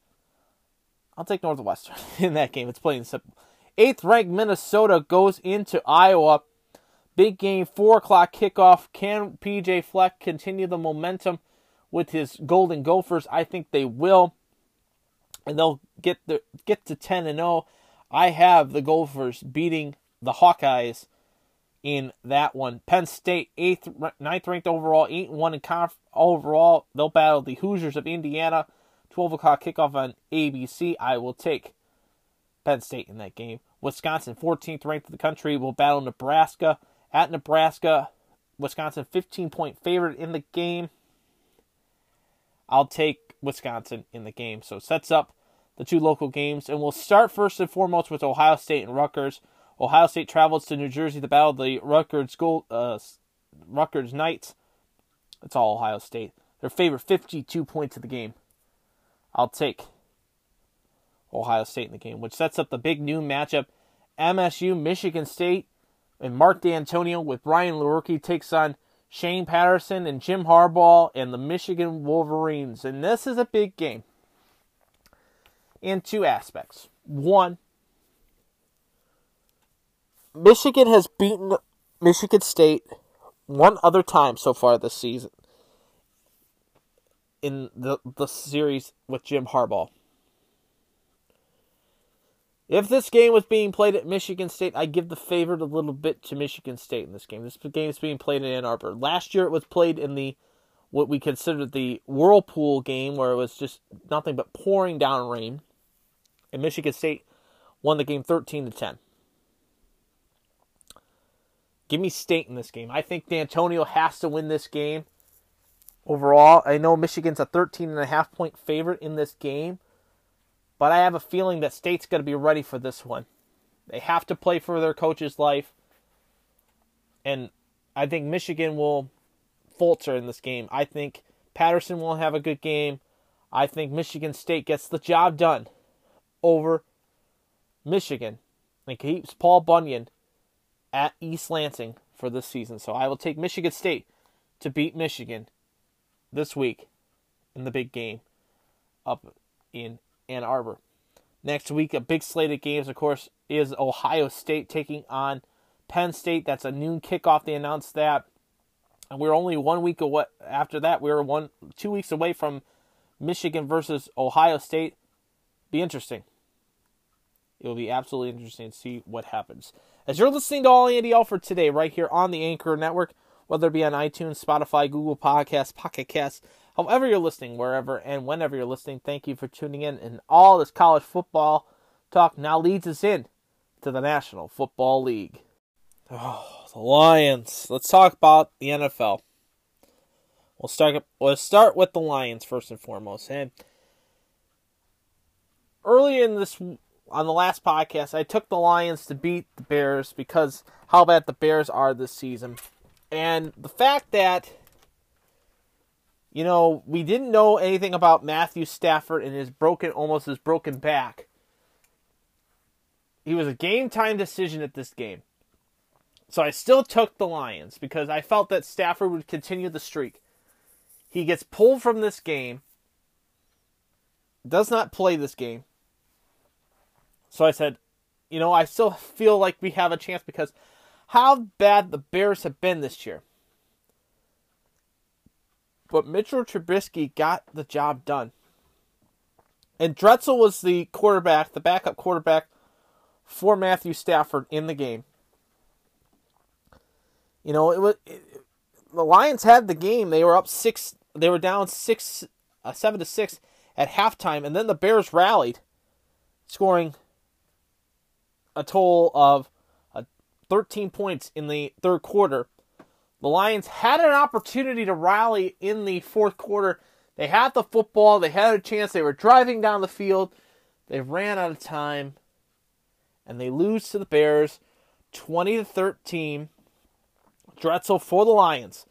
[SPEAKER 1] I'll take Northwestern in that game. It's plain and simple. Eighth ranked Minnesota goes into Iowa. Big game, four o'clock kickoff. Can PJ Fleck continue the momentum with his Golden Gophers? I think they will, and they'll get the get to ten and zero. Oh. I have the Gophers beating the Hawkeyes in that one. Penn State eighth, ninth ranked overall, eight and one in conf overall. They'll battle the Hoosiers of Indiana. 12 o'clock kickoff on ABC. I will take Penn State in that game. Wisconsin, 14th ranked in the country, will battle Nebraska. At Nebraska, Wisconsin, 15 point favorite in the game. I'll take Wisconsin in the game. So sets up the two local games. And we'll start first and foremost with Ohio State and Rutgers. Ohio State travels to New Jersey to battle the Rutgers, school, uh, Rutgers Knights. It's all Ohio State. Their favorite 52 points of the game. I'll take Ohio State in the game, which sets up the big new matchup. MSU, Michigan State, and Mark Dantonio with Brian Lewerke takes on Shea Patterson and Jim Harbaugh and the Michigan Wolverines. And this is a big game in two aspects. One, Michigan has beaten Michigan State one other time so far this season in the the series with Jim Harbaugh. If this game was being played at Michigan State, I give the favorite a little bit to Michigan State in this game. This game is being played in Ann Arbor. Last year it was played in the what we considered the Whirlpool game where it was just nothing but pouring down rain. And Michigan State won the game 13 to 10. Give me State in this game. I think Dantonio has to win this game overall. I know Michigan's a 13 and a half point favorite in this game, but I have a feeling that State's going to be ready for this one. They have to play for their coach's life, and I think Michigan will falter in this game. I think Patterson will have a good game. I think Michigan State gets the job done over Michigan and keeps Paul Bunyan at East Lansing for this season. So I will take Michigan State to beat Michigan this week in the big game up in Ann Arbor. Next week, a big slate of games, of course, is Ohio State taking on Penn State. That's a noon kickoff. They announced that. And we're only one week away. After that, we are one, two weeks away from Michigan versus Ohio State. Be interesting. It will be absolutely interesting to see what happens. As you're listening to All Andy Alfred today, right here on the Anchor Network, whether it be on iTunes, Spotify, Google Podcasts, Pocket Casts, however you're listening, wherever and whenever you're listening, thank you for tuning in. And all this college football talk now leads us in to the National Football League. Oh, the Lions. Let's talk about the NFL. We'll start. We'll start with the Lions first and foremost. And early in this, on the last podcast, I took the Lions to beat the Bears because how bad the Bears are this season. And the fact that, you know, we didn't know anything about Matthew Stafford and his broken, almost his broken back. He was a game time decision at this game. So I still took the Lions because I felt that Stafford would continue the streak. He gets pulled from this game, does not play this game. So I said, you know, I still feel like we have a chance because how bad the Bears have been this year. But Mitchell Trubisky got the job done. And Driskel was the quarterback, the backup quarterback for Matthew Stafford in the game. You know, it was it, the Lions had the game. They were up six. They were down six, uh, seven to six at halftime, and then the Bears rallied, scoring a total of uh, 13 points in the third quarter. The Lions had an opportunity to rally in the fourth quarter. They had the football. They had a chance. They were driving down the field. They ran out of time, and they lose to the Bears, 20 to 13. Driskel for the Lions.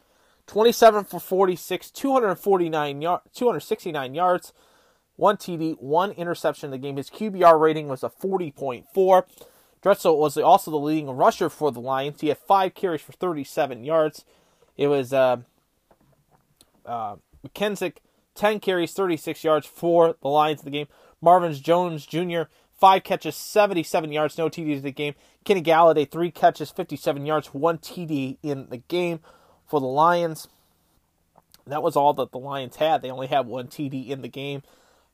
[SPEAKER 1] 27 for 46, 249 yard, 269 yards, one TD, one interception in the game. His QBR rating was a 40.4. Driskel was also the leading rusher for the Lions. He had five carries for 37 yards. It was uh, uh, McKissic, 10 carries, 36 yards for the Lions in the game. Marvin Jones Jr., five catches, 77 yards, no TD in the game. Kenny Golladay, three catches, 57 yards, one TD in the game for the Lions. That was all that the Lions had. They only had one TD in the game.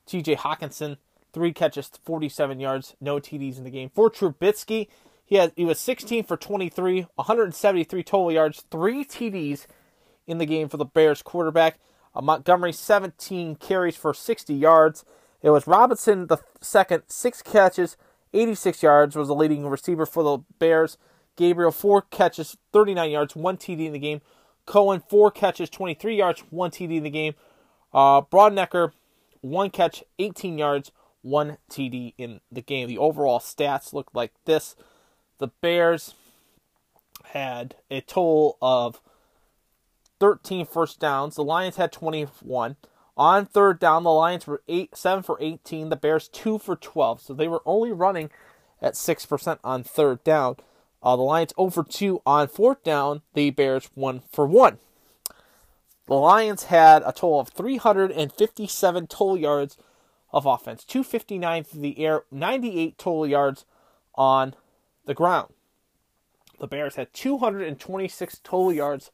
[SPEAKER 1] TJ Hockenson, three catches, 47 yards, no TDs in the game. For Trubisky, he had he was 16 for 23, 173 total yards, three TDs in the game for the Bears quarterback. Uh, Montgomery 17 carries for 60 yards. It was Robinson the second, six catches, 86 yards was the leading receiver for the Bears. Gabriel four catches, 39 yards, one TD in the game. Cohen four catches, 23 yards, one TD in the game. Uh, Braunecker one catch, 18 yards, one TD in the game. The overall stats look like this. The Bears had a total of 13 first downs. The Lions had 21. On third down, the Lions were eight, seven for 18. The Bears two for 12. So they were only running at six percent on third down. Uh, the Lions over two on fourth down. The Bears one for one. The Lions had a total of 357 total yards of offense, 259 through the air, 98 total yards on the ground. The Bears had 226 total yards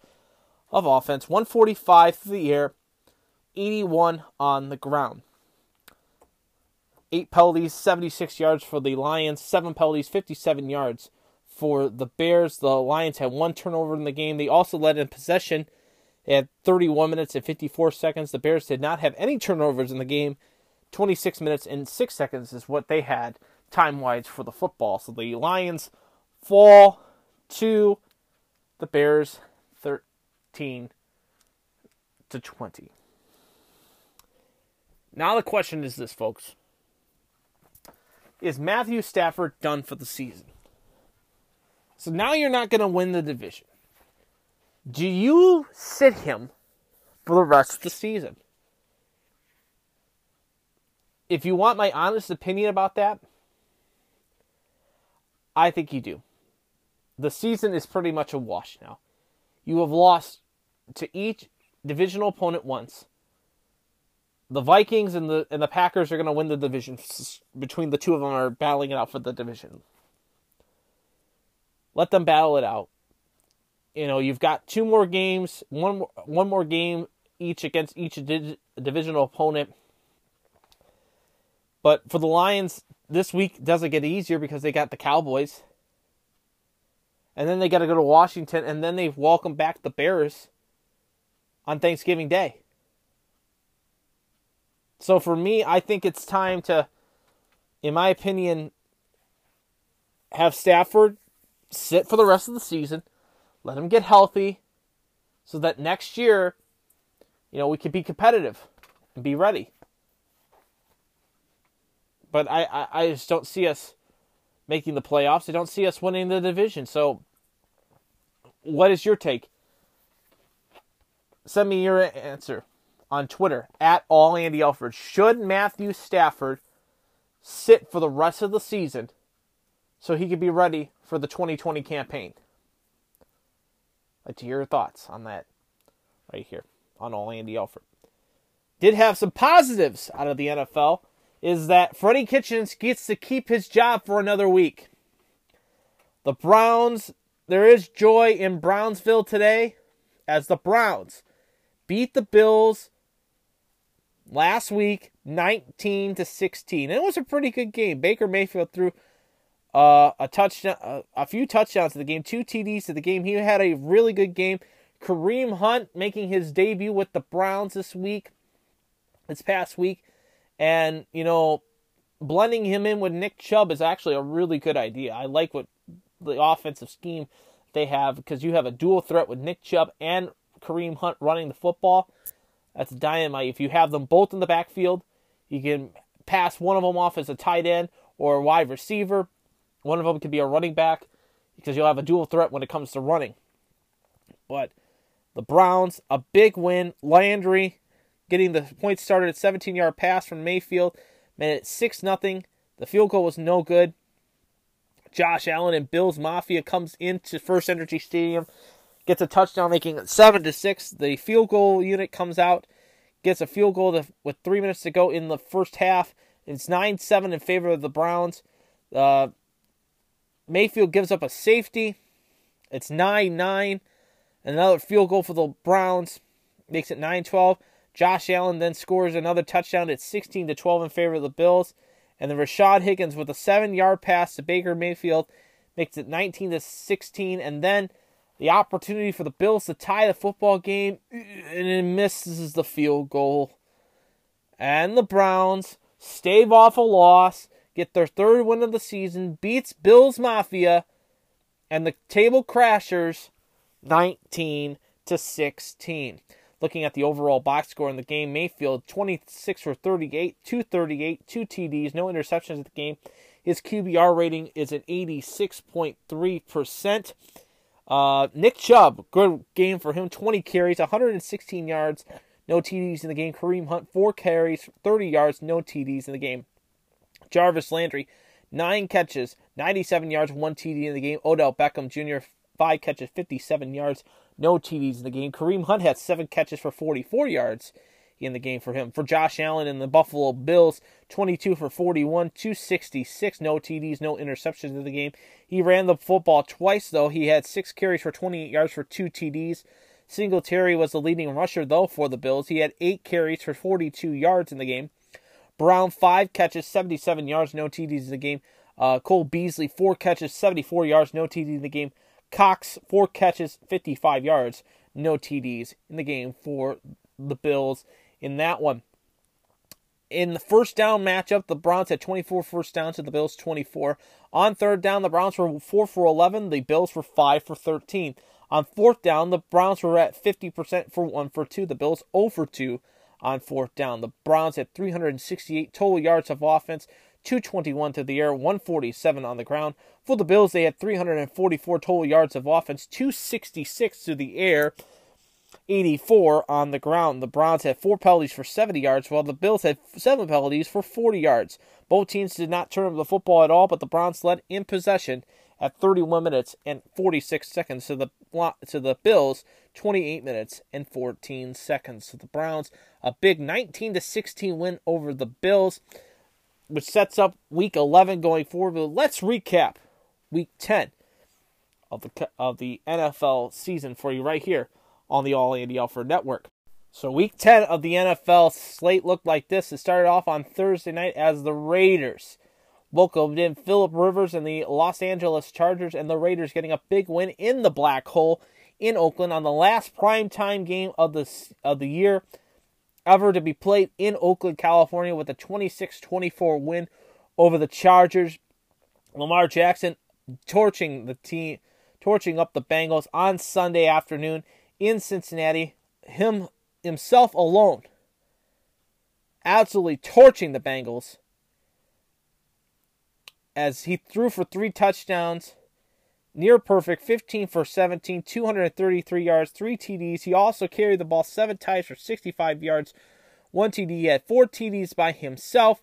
[SPEAKER 1] of offense, 145 through the air, 81 on the ground. Eight penalties, 76 yards for the Lions, seven penalties, 57 yards for the Bears. The Lions had one turnover in the game. They also led in possession at 31 minutes and 54 seconds. The Bears did not have any turnovers in the game. 26 minutes and 6 seconds is what they had time wise for the football. So the Lions fall to the Bears 13 to 20. Now the question is this, folks. Is Matthew Stafford done for the season? So now you're not going to win the division. Do you sit him for the rest of the season? If you want my honest opinion about that, I think you do. The season is pretty much a wash now. You have lost to each divisional opponent once. The Vikings and the and the Packers are going to win the division. Between the two of them are battling it out for the division. Let them battle it out. You know, you've got two more games, one one more game each against each divisional opponent. But for the Lions, this week doesn't get easier because they got the Cowboys. And then they got to go to Washington, and then they welcome back the Bears on Thanksgiving Day. So for me, I think it's time to, in my opinion, have Stafford sit for the rest of the season let him get healthy so that next year, you know, we can be competitive and be ready. But I, I, I just don't see us making the playoffs. I don't see us winning the division. So, what is your take? Send me your answer on Twitter at all Andy Alfred. Should Matthew Stafford sit for the rest of the season so he could be ready for the 2020 campaign? like to hear your thoughts on that right here on All Andy Alfred. Did have some positives out of the NFL is that Freddie Kitchens gets to keep his job for another week. The Browns, there is joy in Brownsville today as the Browns beat the Bills last week 19 to 16. And it was a pretty good game. Baker Mayfield threw uh, a touchdown, a few touchdowns to the game, two TDs to the game. He had a really good game. Kareem Hunt making his debut with the Browns this week, this past week, and you know, blending him in with Nick Chubb is actually a really good idea. I like what the offensive scheme they have because you have a dual threat with Nick Chubb and Kareem Hunt running the football. That's dynamite. If you have them both in the backfield, you can pass one of them off as a tight end or a wide receiver. One of them could be a running back because you'll have a dual threat when it comes to running. But the Browns, a big win. Landry getting the point started at 17 yard pass from Mayfield, made it 6 0. The field goal was no good. Josh Allen and Bills Mafia comes into First Energy Stadium, gets a touchdown, making it 7 to 6. The field goal unit comes out, gets a field goal with three minutes to go in the first half. It's 9 7 in favor of the Browns. Uh, Mayfield gives up a safety. It's 9 9. Another field goal for the Browns makes it 9 12. Josh Allen then scores another touchdown at 16 to 12 in favor of the Bills. And then Rashad Higgins with a seven yard pass to Baker Mayfield makes it 19 to 16. And then the opportunity for the Bills to tie the football game and it misses the field goal. And the Browns stave off a loss, get their third win of the season, beats Bills Mafia and the Table Crashers 19 to 16. Looking at the overall box score in the game, Mayfield 26 for 38, 238, two TDs, no interceptions at the game. His QBR rating is at 86.3%. Uh, Nick Chubb, good game for him, 20 carries, 116 yards, no TDs in the game. Kareem Hunt, 4 carries, 30 yards, no TDs in the game. Jarvis Landry, 9 catches, 97 yards, 1 TD in the game. Odell Beckham Jr., 5 catches, 57 yards, no TDs in the game. Kareem Hunt had 7 catches for 44 yards in the game for him. For Josh Allen and the Buffalo Bills, 22 for 41, 266, no TDs, no interceptions in the game. He ran the football twice, though. He had 6 carries for 28 yards for 2 TDs. Singletary was the leading rusher, though, for the Bills. He had 8 carries for 42 yards in the game. Brown, 5 catches, 77 yards, no TDs in the game. Uh, Cole Beasley, 4 catches, 74 yards, no TDs in the game. Cox, 4 catches, 55 yards, no TDs in the game for the Bills in that one. In the first down matchup, the Browns had 24 first downs to the Bills 24. On third down, the Browns were 4 for 11. The Bills were 5 for 13. On fourth down, the Browns were at 50% for 1 for 2. The Bills 0 for 2 on fourth down. The Browns had 368 total yards of offense, 221 to the air, 147 on the ground. For the Bills, they had 344 total yards of offense, 266 to the air, 84 on the ground. The Browns had four penalties for 70 yards, while the Bills had seven penalties for 40 yards. Both teams did not turn over the football at all, but the Browns led in possession at 31 minutes and 46 seconds to the to the Bills, 28 minutes and 14 seconds to the Browns. A big 19 to 16 win over the Bills, which sets up Week 11 going forward. But let's recap Week 10 of the of the NFL season for you right here on the All Andy Alfred Network. So week 10 of the NFL slate looked like this. It started off on Thursday night as the Raiders welcomed in Philip Rivers and the Los Angeles Chargers and the Raiders getting a big win in the black hole in Oakland on the last primetime game of the of the year ever to be played in Oakland, California with a 26-24 win over the Chargers. Lamar Jackson torching the team torching up the Bengals on Sunday afternoon in Cincinnati, him himself alone, absolutely torching the Bengals as he threw for three touchdowns, near perfect, 15 for 17, 233 yards, three TDs. He also carried the ball seven times for 65 yards, one TD. He had four TDs by himself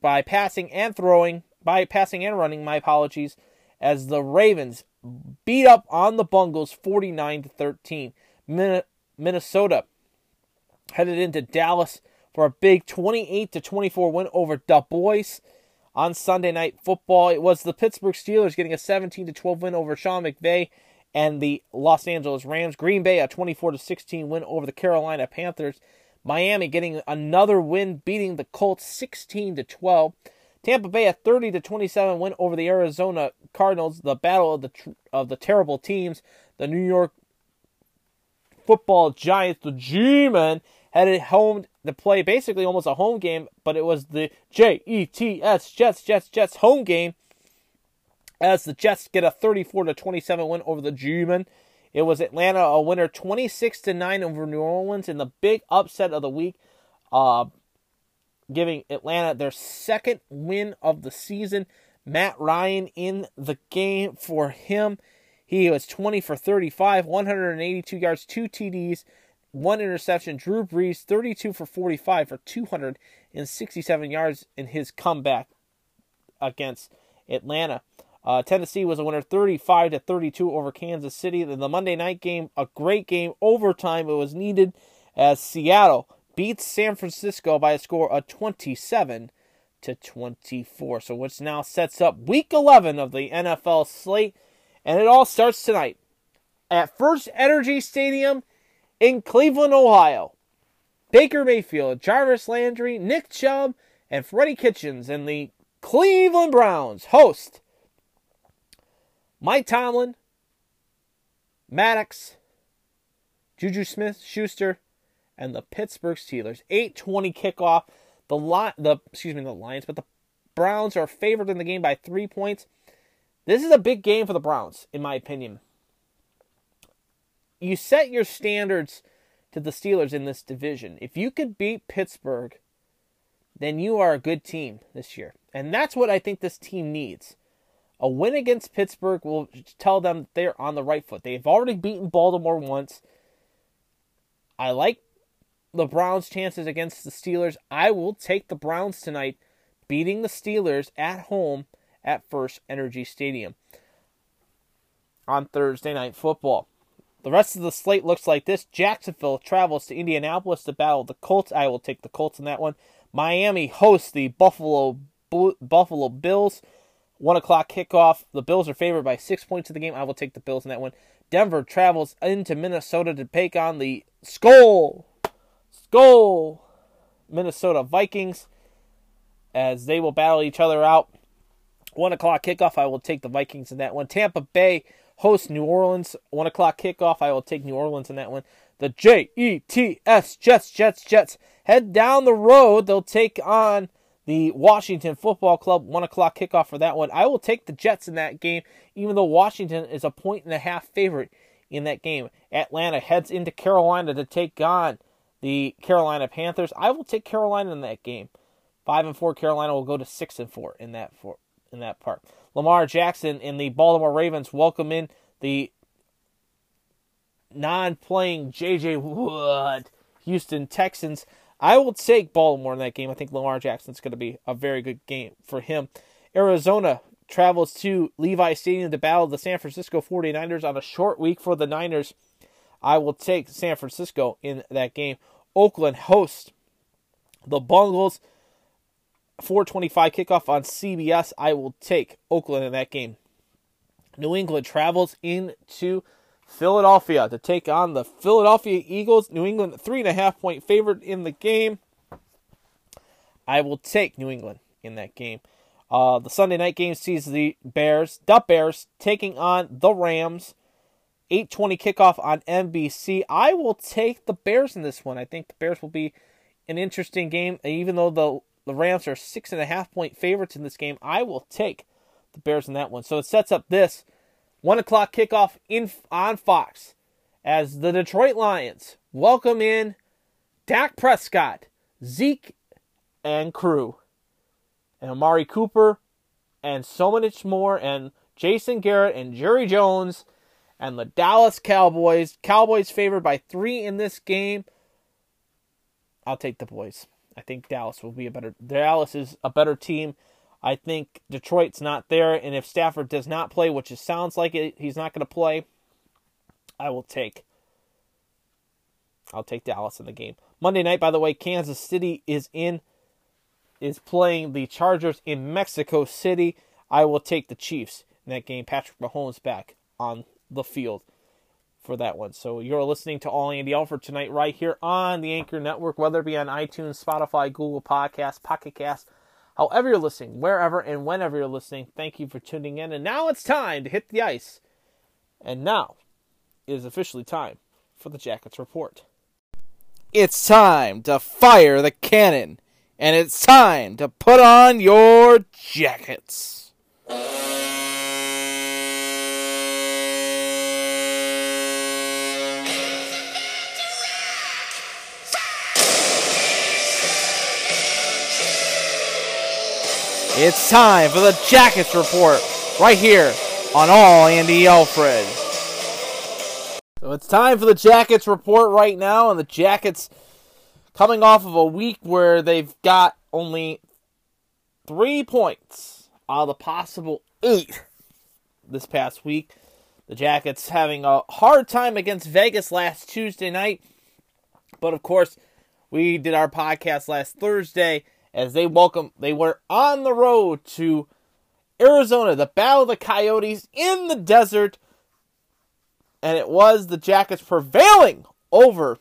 [SPEAKER 1] by passing and throwing, by passing and running. My apologies, as the Ravens beat up on the Bungles 49 to 13. Minnesota headed into Dallas for a big 28 to 24 win over the Boys on Sunday night football. It was the Pittsburgh Steelers getting a 17 to 12 win over Sean McVay and the Los Angeles Rams. Green Bay a 24 to 16 win over the Carolina Panthers. Miami getting another win, beating the Colts 16 to 12. Tampa Bay a 30 to 27 win over the Arizona Cardinals. The battle of the of the terrible teams. The New York Football Giants, the G-men, headed home to play basically almost a home game, but it was the J E T S Jets Jets Jets home game as the Jets get a 34 to 27 win over the G-men. It was Atlanta a winner 26 to 9 over New Orleans in the big upset of the week, uh, giving Atlanta their second win of the season. Matt Ryan in the game for him. He was 20 for 35, 182 yards, two TDs, one interception. Drew Brees 32 for 45 for 267 yards in his comeback against Atlanta. Uh, Tennessee was a winner 35 to 32 over Kansas City. Then the Monday night game, a great game, overtime. It was needed as Seattle beats San Francisco by a score of 27 to 24. So which now sets up week 11 of the NFL slate and it all starts tonight at First Energy Stadium in Cleveland, Ohio. Baker Mayfield, Jarvis Landry, Nick Chubb, and Freddie Kitchens and the Cleveland Browns host Mike Tomlin, Maddox, Juju Smith Schuster, and the Pittsburgh Steelers. 8:20 kickoff. The lot the excuse me, the Lions, but the Browns are favored in the game by 3 points. This is a big game for the Browns in my opinion. You set your standards to the Steelers in this division. If you could beat Pittsburgh, then you are a good team this year. And that's what I think this team needs. A win against Pittsburgh will tell them they're on the right foot. They've already beaten Baltimore once. I like the Browns' chances against the Steelers. I will take the Browns tonight, beating the Steelers at home at First Energy Stadium on Thursday Night Football. The rest of the slate looks like this. Jacksonville travels to Indianapolis to battle the Colts. I will take the Colts in that one. Miami hosts the Buffalo Buffalo Bills. One o'clock kickoff. The Bills are favored by six points in the game. I will take the Bills in that one. Denver travels into Minnesota to take on the Skull Skull Minnesota Vikings as they will battle each other out. One o'clock kickoff. I will take the Vikings in that one. Tampa Bay hosts New Orleans. One o'clock kickoff. I will take New Orleans in that one. The J E T S Jets Jets Jets head down the road. They'll take on the Washington Football Club. One o'clock kickoff for that one. I will take the Jets in that game, even though Washington is a point and a half favorite in that game. Atlanta heads into Carolina to take on the Carolina Panthers. I will take Carolina in that game. Five and four. Carolina will go to six and four in that for in that part. Lamar Jackson and the Baltimore Ravens welcome in the non-playing J.J. Watt Houston Texans. I will take Baltimore in that game. I think Lamar Jackson's going to be a very good game for him. Arizona travels to Levi Stadium to battle the San Francisco 49ers on a short week for the Niners. I will take San Francisco in that game. Oakland hosts the Bungles. 425 kickoff on CBS. I will take Oakland in that game. New England travels into Philadelphia to take on the Philadelphia Eagles. New England, three and a half point favorite in the game. I will take New England in that game. Uh, the Sunday night game sees the Bears, the Bears, taking on the Rams. 8:20 kickoff on NBC. I will take the Bears in this one. I think the Bears will be an interesting game, even though the the Rams are six and a half point favorites in this game. I will take the Bears in that one. So it sets up this one o'clock kickoff in on Fox as the Detroit Lions welcome in Dak Prescott, Zeke, and crew, and Amari Cooper, and so much more, and Jason Garrett and Jerry Jones, and the Dallas Cowboys. Cowboys favored by three in this game. I'll take the boys. I think Dallas will be a better. Dallas is a better team. I think Detroit's not there, and if Stafford does not play, which it sounds like it, he's not going to play. I will take. I'll take Dallas in the game. Monday night, by the way, Kansas City is in, is playing the Chargers in Mexico City. I will take the Chiefs in that game. Patrick Mahomes back on the field for that one. So you're listening to All Andy Alfred tonight right here on the Anchor Network, whether it be on iTunes, Spotify, Google Podcasts, Pocket Cast, however you're listening, wherever and whenever you're listening. Thank you for tuning in. And now it's time to hit the ice. And now it is officially time for the Jackets Report. It's time to fire the cannon, and it's time to put on your jackets. It's time for the Jackets Report right here on All Andy Alfred. So it's time for the Jackets Report right now, and the Jackets coming off of a week where they've got only three points out of the possible eight this past week. The Jackets having a hard time against Vegas last Tuesday night, but of course, we did our podcast last Thursday as they welcome they were on the road to Arizona, the Battle of the Coyotes in the desert, and it was the Jackets prevailing over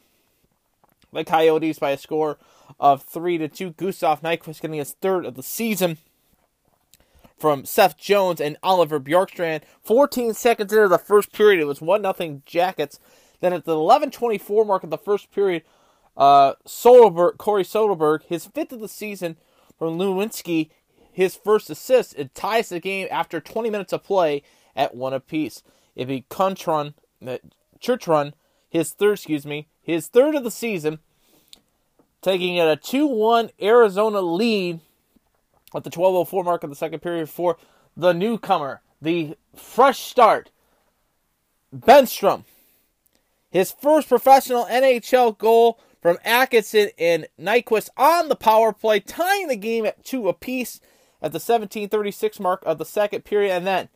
[SPEAKER 1] the Coyotes by a score of three to two. Gustav Nyquist getting his third of the season from Seth Jones and Oliver Bjorkstrand. 14 seconds into the first period, it was one nothing Jackets. Then at the 11:24 mark of the first period, uh, Soderberg, Corey Soderberg, his fifth of the season from Lewinsky, his first assist. It ties the game after 20 minutes of play at one apiece. It'd be Contron, uh, Chychrun, his third, excuse me, his third of the season, taking it a 2 1 Arizona lead at the 12.04 mark of the second period for the newcomer, the fresh start, Bemstrom. His first professional NHL goal from Atkinson and Nyquist on the power play, tying the game at two apiece at the 17:36 mark of the second period, and then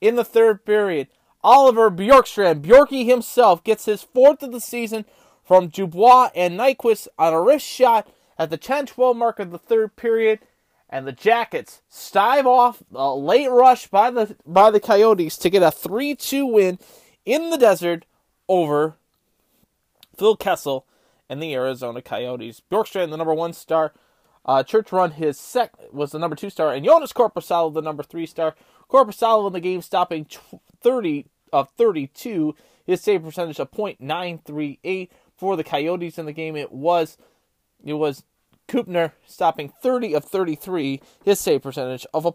[SPEAKER 1] in the third period, Oliver Bjorkstrand, Bjorky himself, gets his fourth of the season from Dubois and Nyquist on a wrist shot at the 10-12 mark of the third period, and the Jackets stave off a late rush by the by the Coyotes to get a 3-2 win in the desert over Phil Kessel and the Arizona Coyotes. Bjorkstrand, the number one star. Uh, Chychrun, his sec was the number two star, and Jonas Korpisalo, the number three star. Korpisalo in the game, stopping 30 of 32. His save percentage of .938 for the Coyotes in the game. It was it was Kuemper stopping 30 of 33. His save percentage of a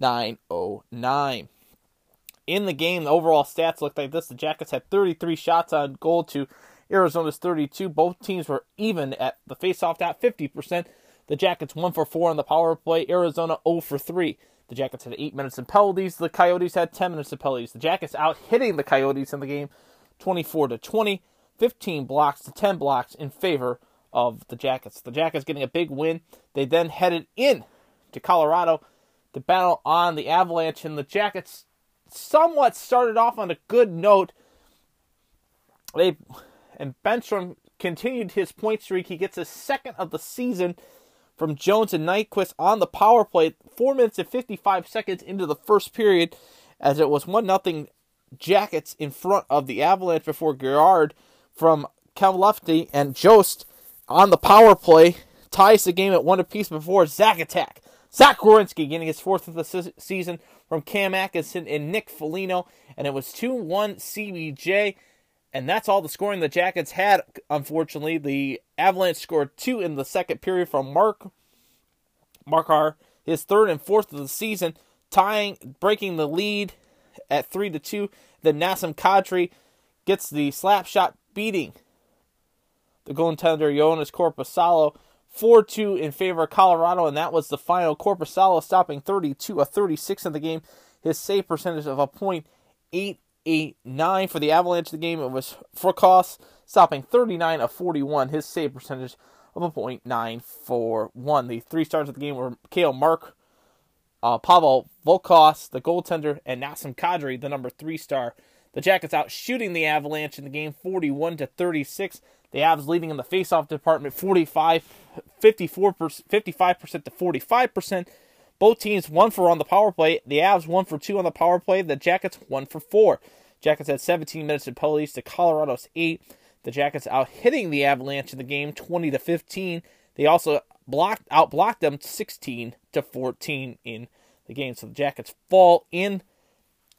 [SPEAKER 1] .909. In the game, the overall stats looked like this: the Jackets had 33 shots on goal to Arizona's 32. Both teams were even at the faceoff dot, 50%. The Jackets 1 for 4 on the power play. Arizona 0 for 3. The Jackets had 8 minutes in penalties. The Coyotes had 10 minutes in penalties. The Jackets out hitting the Coyotes in the game 24 to 20, 15 blocks to 10 blocks in favor of the Jackets. The Jackets getting a big win. They then headed in to Colorado to battle on the Avalanche, and the Jackets somewhat started off on a good note. They and Bemstrom continued his point streak. He gets his second of the season from Jones and Nyquist on the power play, four minutes and 55 seconds into the first period, as it was 1 0 Jackets in front of the Avalanche before Gerard from Kamlefty and Jost on the power play ties the game at one apiece before Zach attack. Zach Werenski getting his fourth of the se- season from Cam Atkinson and Nick Foligno, and it was 2 1 CBJ. And that's all the scoring the Jackets had, unfortunately. The Avalanche scored two in the second period from Mark Makar, his third and fourth of the season, tying, breaking the lead at three to two. Then Nazem Kadri gets the slap shot, beating the goaltender Jonas Korpisalo 4 2 in favor of Colorado, and that was the final. Korpisalo stopping 32 a 36 in the game. His save percentage of a point eight eight nine for the Avalanche. The game it was Frokos stopping 39 of 41. His save percentage of a point nine four one. The three stars of the game were Kale Mark, uh, Pavel Volkos, the goaltender, and Nazem Kadri, the number three star. The Jackets out shooting the Avalanche in the game 41 to 36. The Avs leading in the faceoff department 45 54 55% to 45%. Both teams one for on the power play. The Avs one for two on the power play. The Jackets one for four. Jackets had 17 minutes in penalties to Colorado's 8. The Jackets out hitting the Avalanche in the game 20 to 15. They also blocked out blocked them 16 to 14 in the game. So the Jackets fall in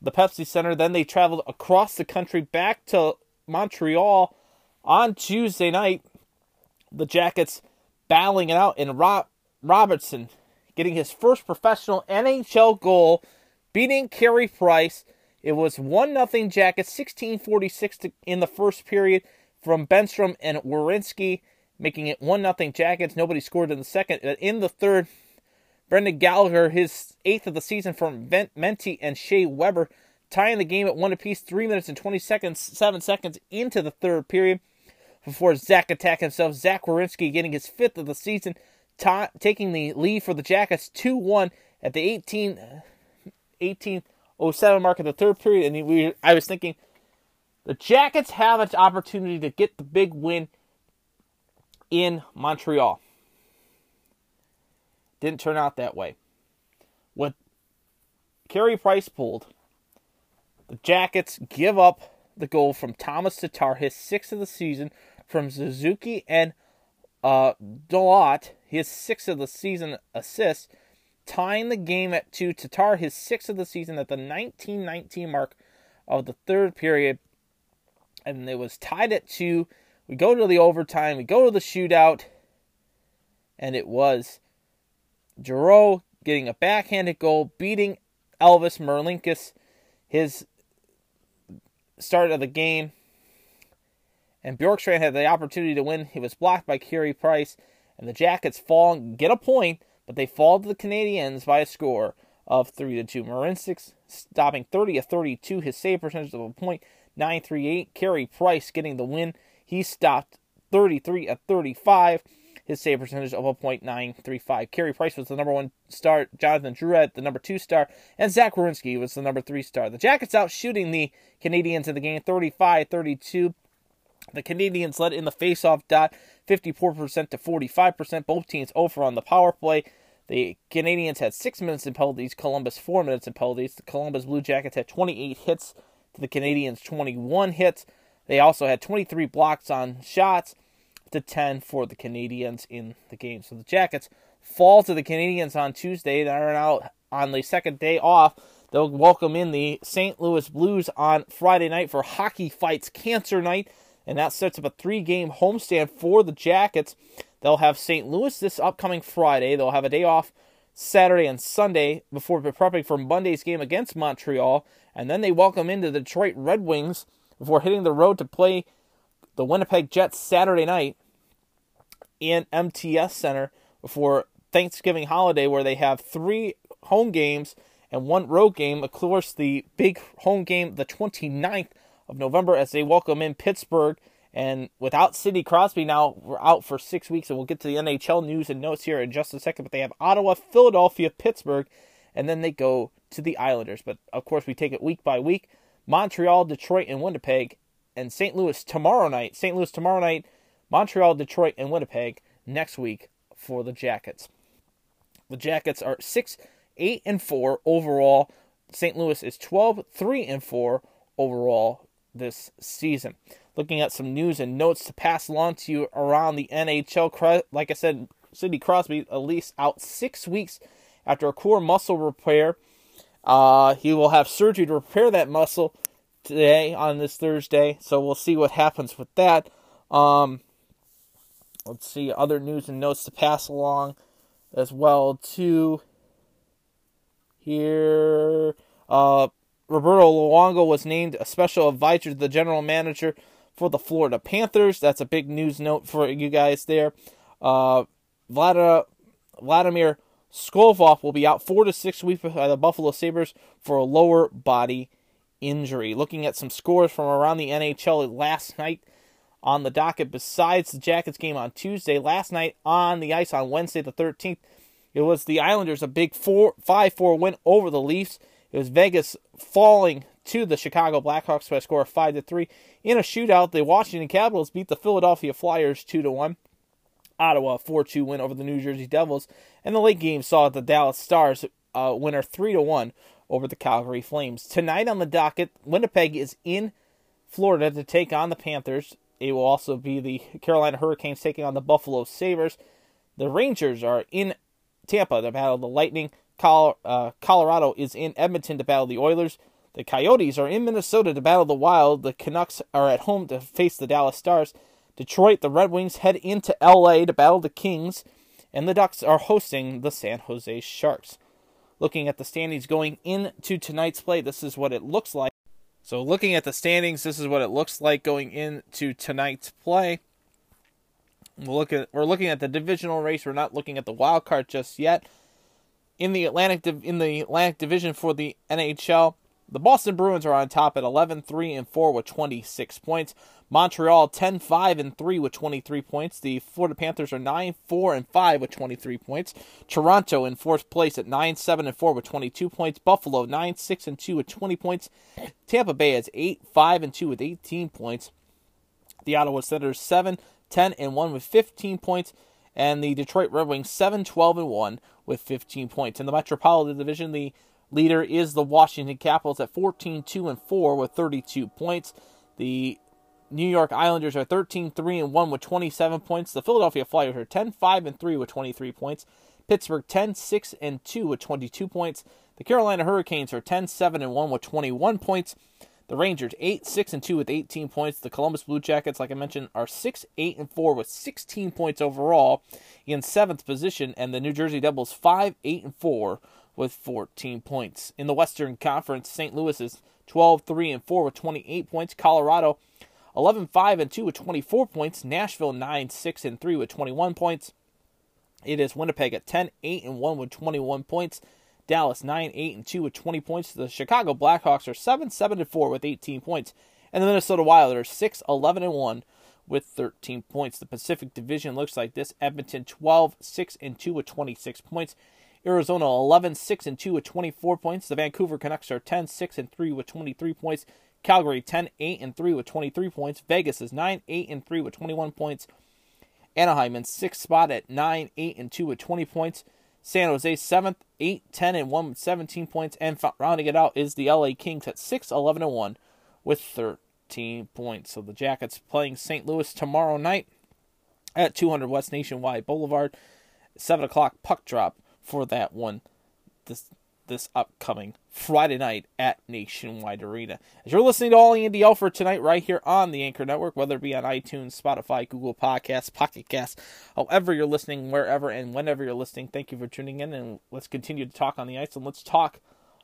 [SPEAKER 1] the Pepsi Center. Then they traveled across the country back to Montreal on Tuesday night. The Jackets battling it out, in Rob Robertson getting his first professional NHL goal, beating Carey Price. It was one nothing Jackets, 16:46 in the first period from Bemstrom and Werenski, making it one nothing Jackets. Nobody scored in the second. Uh, in the third, Brendan Gallagher, his eighth of the season from Menti and Shea Weber, tying the game at one apiece, three minutes and 20 seconds, seven seconds into the third period. Before Zach attacked himself, Zach Werenski getting his fifth of the season, ta- taking the lead for the Jackets 2 1 at the 18, 1807 mark of the third period. And we, I was thinking, the Jackets have an opportunity to get the big win in Montreal. Didn't turn out that way. With Carey Price pulled, the Jackets give up the goal from Thomas Tatar, his sixth of the season, from Suzuki and uh, Dolot, his sixth of the season assists, tying the game at two. Tatar, his sixth of the season at the 1919 mark of the third period. And it was tied at two. We go to the overtime, we go to the shootout, and it was Giroux getting a backhanded goal, beating Elvis Merzlikins, his start of the game. And Bjorkstrand had the opportunity to win. He was blocked by Carey Price, and the Jackets fall get a point, but they fall to the Canadiens by a score of three to two. Marincic stopping 30 of 32, his save percentage of a point 938. Carey Price getting the win. He stopped 33 of 35 his save percentage of a .935. Carey Price was the number one star, Jonathan Drouin the number two star, and Zach Werenski was the number three star. The Jackets out shooting the Canadiens in the game 35-32. The Canadiens led in the faceoff dot 54% to 45%. Both teams over on the power play. The Canadiens had six minutes in penalties. Columbus four minutes in penalties. The Columbus Blue Jackets had 28 hits to the Canadiens 21 hits. They also had 23 blocks on shots to 10 for the Canadiens in the game. So the Jackets fall to the Canadiens on Tuesday. They're out on the second day off. They'll welcome in the St. Louis Blues on Friday night for Hockey Fights Cancer Night, and that sets up a three game homestand for the Jackets. They'll have St. Louis this upcoming Friday. They'll have a day off Saturday and Sunday before prepping for Monday's game against Montreal, and then they welcome in the Detroit Red Wings before hitting the road to play the Winnipeg Jets Saturday night in MTS Center before Thanksgiving holiday, where they have three home games and one road game. Of course, the big home game, the 29th of November, as they welcome in Pittsburgh. And without Sidney Crosby now, we're out for six weeks, and we'll get to the NHL news and notes here in just a second. But they have Ottawa, Philadelphia, Pittsburgh, and then they go to the Islanders. But of course, we take it week by week. Montreal, Detroit, and Winnipeg, and St. Louis tomorrow night. St. Louis tomorrow night, Montreal, Detroit, and Winnipeg next week for the Jackets. The Jackets are 6 8 and 4 overall. St. Louis is 12 3 and 4 overall this season. Looking at some news and notes to pass along to you around the NHL. Like I said, Sidney Crosby at least out six weeks after a core muscle repair. Uh, he will have surgery to repair that muscle today on this Thursday, so we'll see what happens with that. Um, let's see other news and notes to pass along as well too here uh, roberto luongo was named a special advisor to the general manager for the florida panthers that's a big news note for you guys there uh, vladimir, vladimir Skolvov will be out four to six weeks by the Buffalo Sabres for a lower body injury. Looking at some scores from around the NHL last night, on the docket besides the Jackets game on Tuesday. Last night on the ice on Wednesday the 13th, it was the Islanders a big 4 5-4 win over the Leafs. It was Vegas falling to the Chicago Blackhawks by a score of 5 to 3. In a shootout, the Washington Capitals beat the Philadelphia Flyers 2 to 1. Ottawa 4-2 win over the New Jersey Devils, and the late game saw the Dallas Stars uh, winner 3 to 1 over the Calgary Flames. Tonight on the docket, Winnipeg is in Florida to take on the Panthers. It will also be the Carolina Hurricanes taking on the Buffalo Sabres. The Rangers are in Tampa to battle the Lightning. Col- uh, Colorado is in Edmonton to battle the Oilers. The Coyotes are in Minnesota to battle the Wild. The Canucks are at home to face the Dallas Stars. Detroit, the Red Wings head into LA to battle the Kings. And the Ducks are hosting the San Jose Sharks. Looking at the standings going into tonight's play, this is what it looks like. So, looking at the standings, this is what it looks like going into tonight's play. We'll look at we're looking at the divisional race. We're not looking at the wild card just yet. In the Atlantic in the Atlantic Division for the NHL, the Boston Bruins are on top at 11-3 and 4 with 26 points. Montreal 10-5 and 3 with 23 points. The Florida Panthers are 9-4 and 5 with 23 points. Toronto in fourth place at 9-7 and 4 with 22 points. Buffalo 9-6 and 2 with 20 points. Tampa Bay is 8-5 and 2 with 18 points. The Ottawa Senators 7 10 and 1 with 15 points and the Detroit Red Wings 7 12 and 1 with 15 points. In the Metropolitan Division, the leader is the Washington Capitals at 14 2 and 4 with 32 points. The New York Islanders are 13 3 and 1 with 27 points. The Philadelphia Flyers are 10 5 and 3 with 23 points. Pittsburgh 10 6 and 2 with 22 points. The Carolina Hurricanes are 10 7 and 1 with 21 points. The Rangers 8 6 and 2 with 18 points. The Columbus Blue Jackets, like I mentioned, are 6 8 and 4 with 16 points overall in seventh position, and the New Jersey Devils 5 8 and 4 with 14 points. In the Western Conference, St. Louis is 12 3 and 4 with 28 points. Colorado 11 5 and 2 with 24 points. Nashville 9 6 and 3 with 21 points. It is Winnipeg at 10 8 and 1 with 21 points. Dallas 9 8 and 2 with 20 points. The Chicago Blackhawks are 7 7 and 4 with 18 points. And the Minnesota Wild are 6 11 and 1 with 13 points. The Pacific Division looks like this Edmonton 12 6 and 2 with 26 points. Arizona 11 6 and 2 with 24 points. The Vancouver Canucks are 10 6 and 3 with 23 points. Calgary 10 8 and 3 with 23 points. Vegas is 9 8 and 3 with 21 points. Anaheim in sixth spot at 9 8 and 2 with 20 points. San Jose seventh, 8 10 and 1 with 17 points. And rounding it out is the LA Kings at 6 11 and 1 with 13 points. So the Jackets playing St. Louis tomorrow night at 200 West Nationwide Boulevard. 7 o'clock puck drop for that one this this upcoming Friday night at Nationwide Arena. As you're listening to All Andy Alfred tonight, right here on the Anchor Network, whether it be on iTunes, Spotify, Google Podcasts, Pocket Casts, however you're listening, wherever and whenever you're listening, thank you for tuning in. And let's continue to talk on the ice and let's talk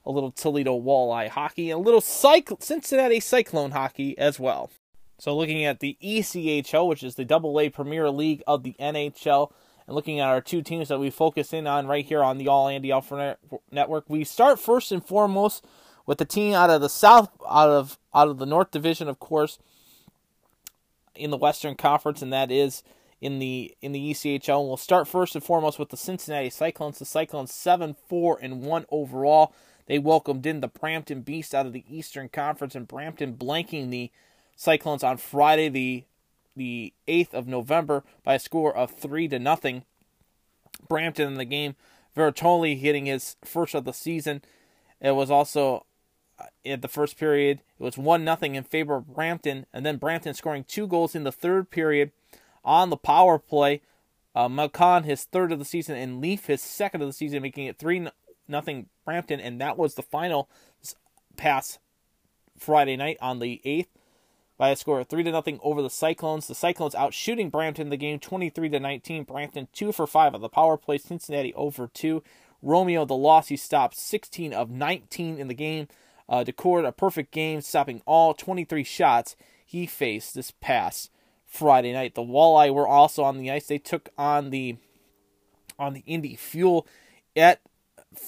[SPEAKER 1] a little Toledo Walleye hockey and a little Cycl- Cincinnati Cyclone hockey as well. So, looking at the ECHL, which is the Double A Premier League of the NHL, and looking at our two teams that we focus in on right here on the All Andy Alfred Network, we start first and foremost with the team out of the South, out of out of the North Division, of course, in the Western Conference, and that is in the in the ECHL. And we'll start first and foremost with the Cincinnati Cyclones. The Cyclones seven four and one overall. They welcomed in the Brampton Beast out of the Eastern Conference, and Brampton blanking the Cyclones on Friday, the the 8th of November, by a score of three to nothing. Brampton in the game, Vertoli hitting his first of the season. It was also at the first period. It was one nothing in favor of Brampton, and then Brampton scoring two goals in the third period on the power play. Uh, Malcon his third of the season, and Leaf his second of the season, making it three nothing Brampton, and that was the final pass Friday night on the eighth by a score of three to nothing over the Cyclones. The Cyclones out shooting Brampton in the game, twenty three to nineteen. Brampton two for five on the power play. Cincinnati over two. Romeo the loss he stopped sixteen of nineteen in the game. Uh, Decord a perfect game, stopping all twenty three shots he faced this past Friday night. The Walleye were also on the ice. They took on the on the Indy Fuel at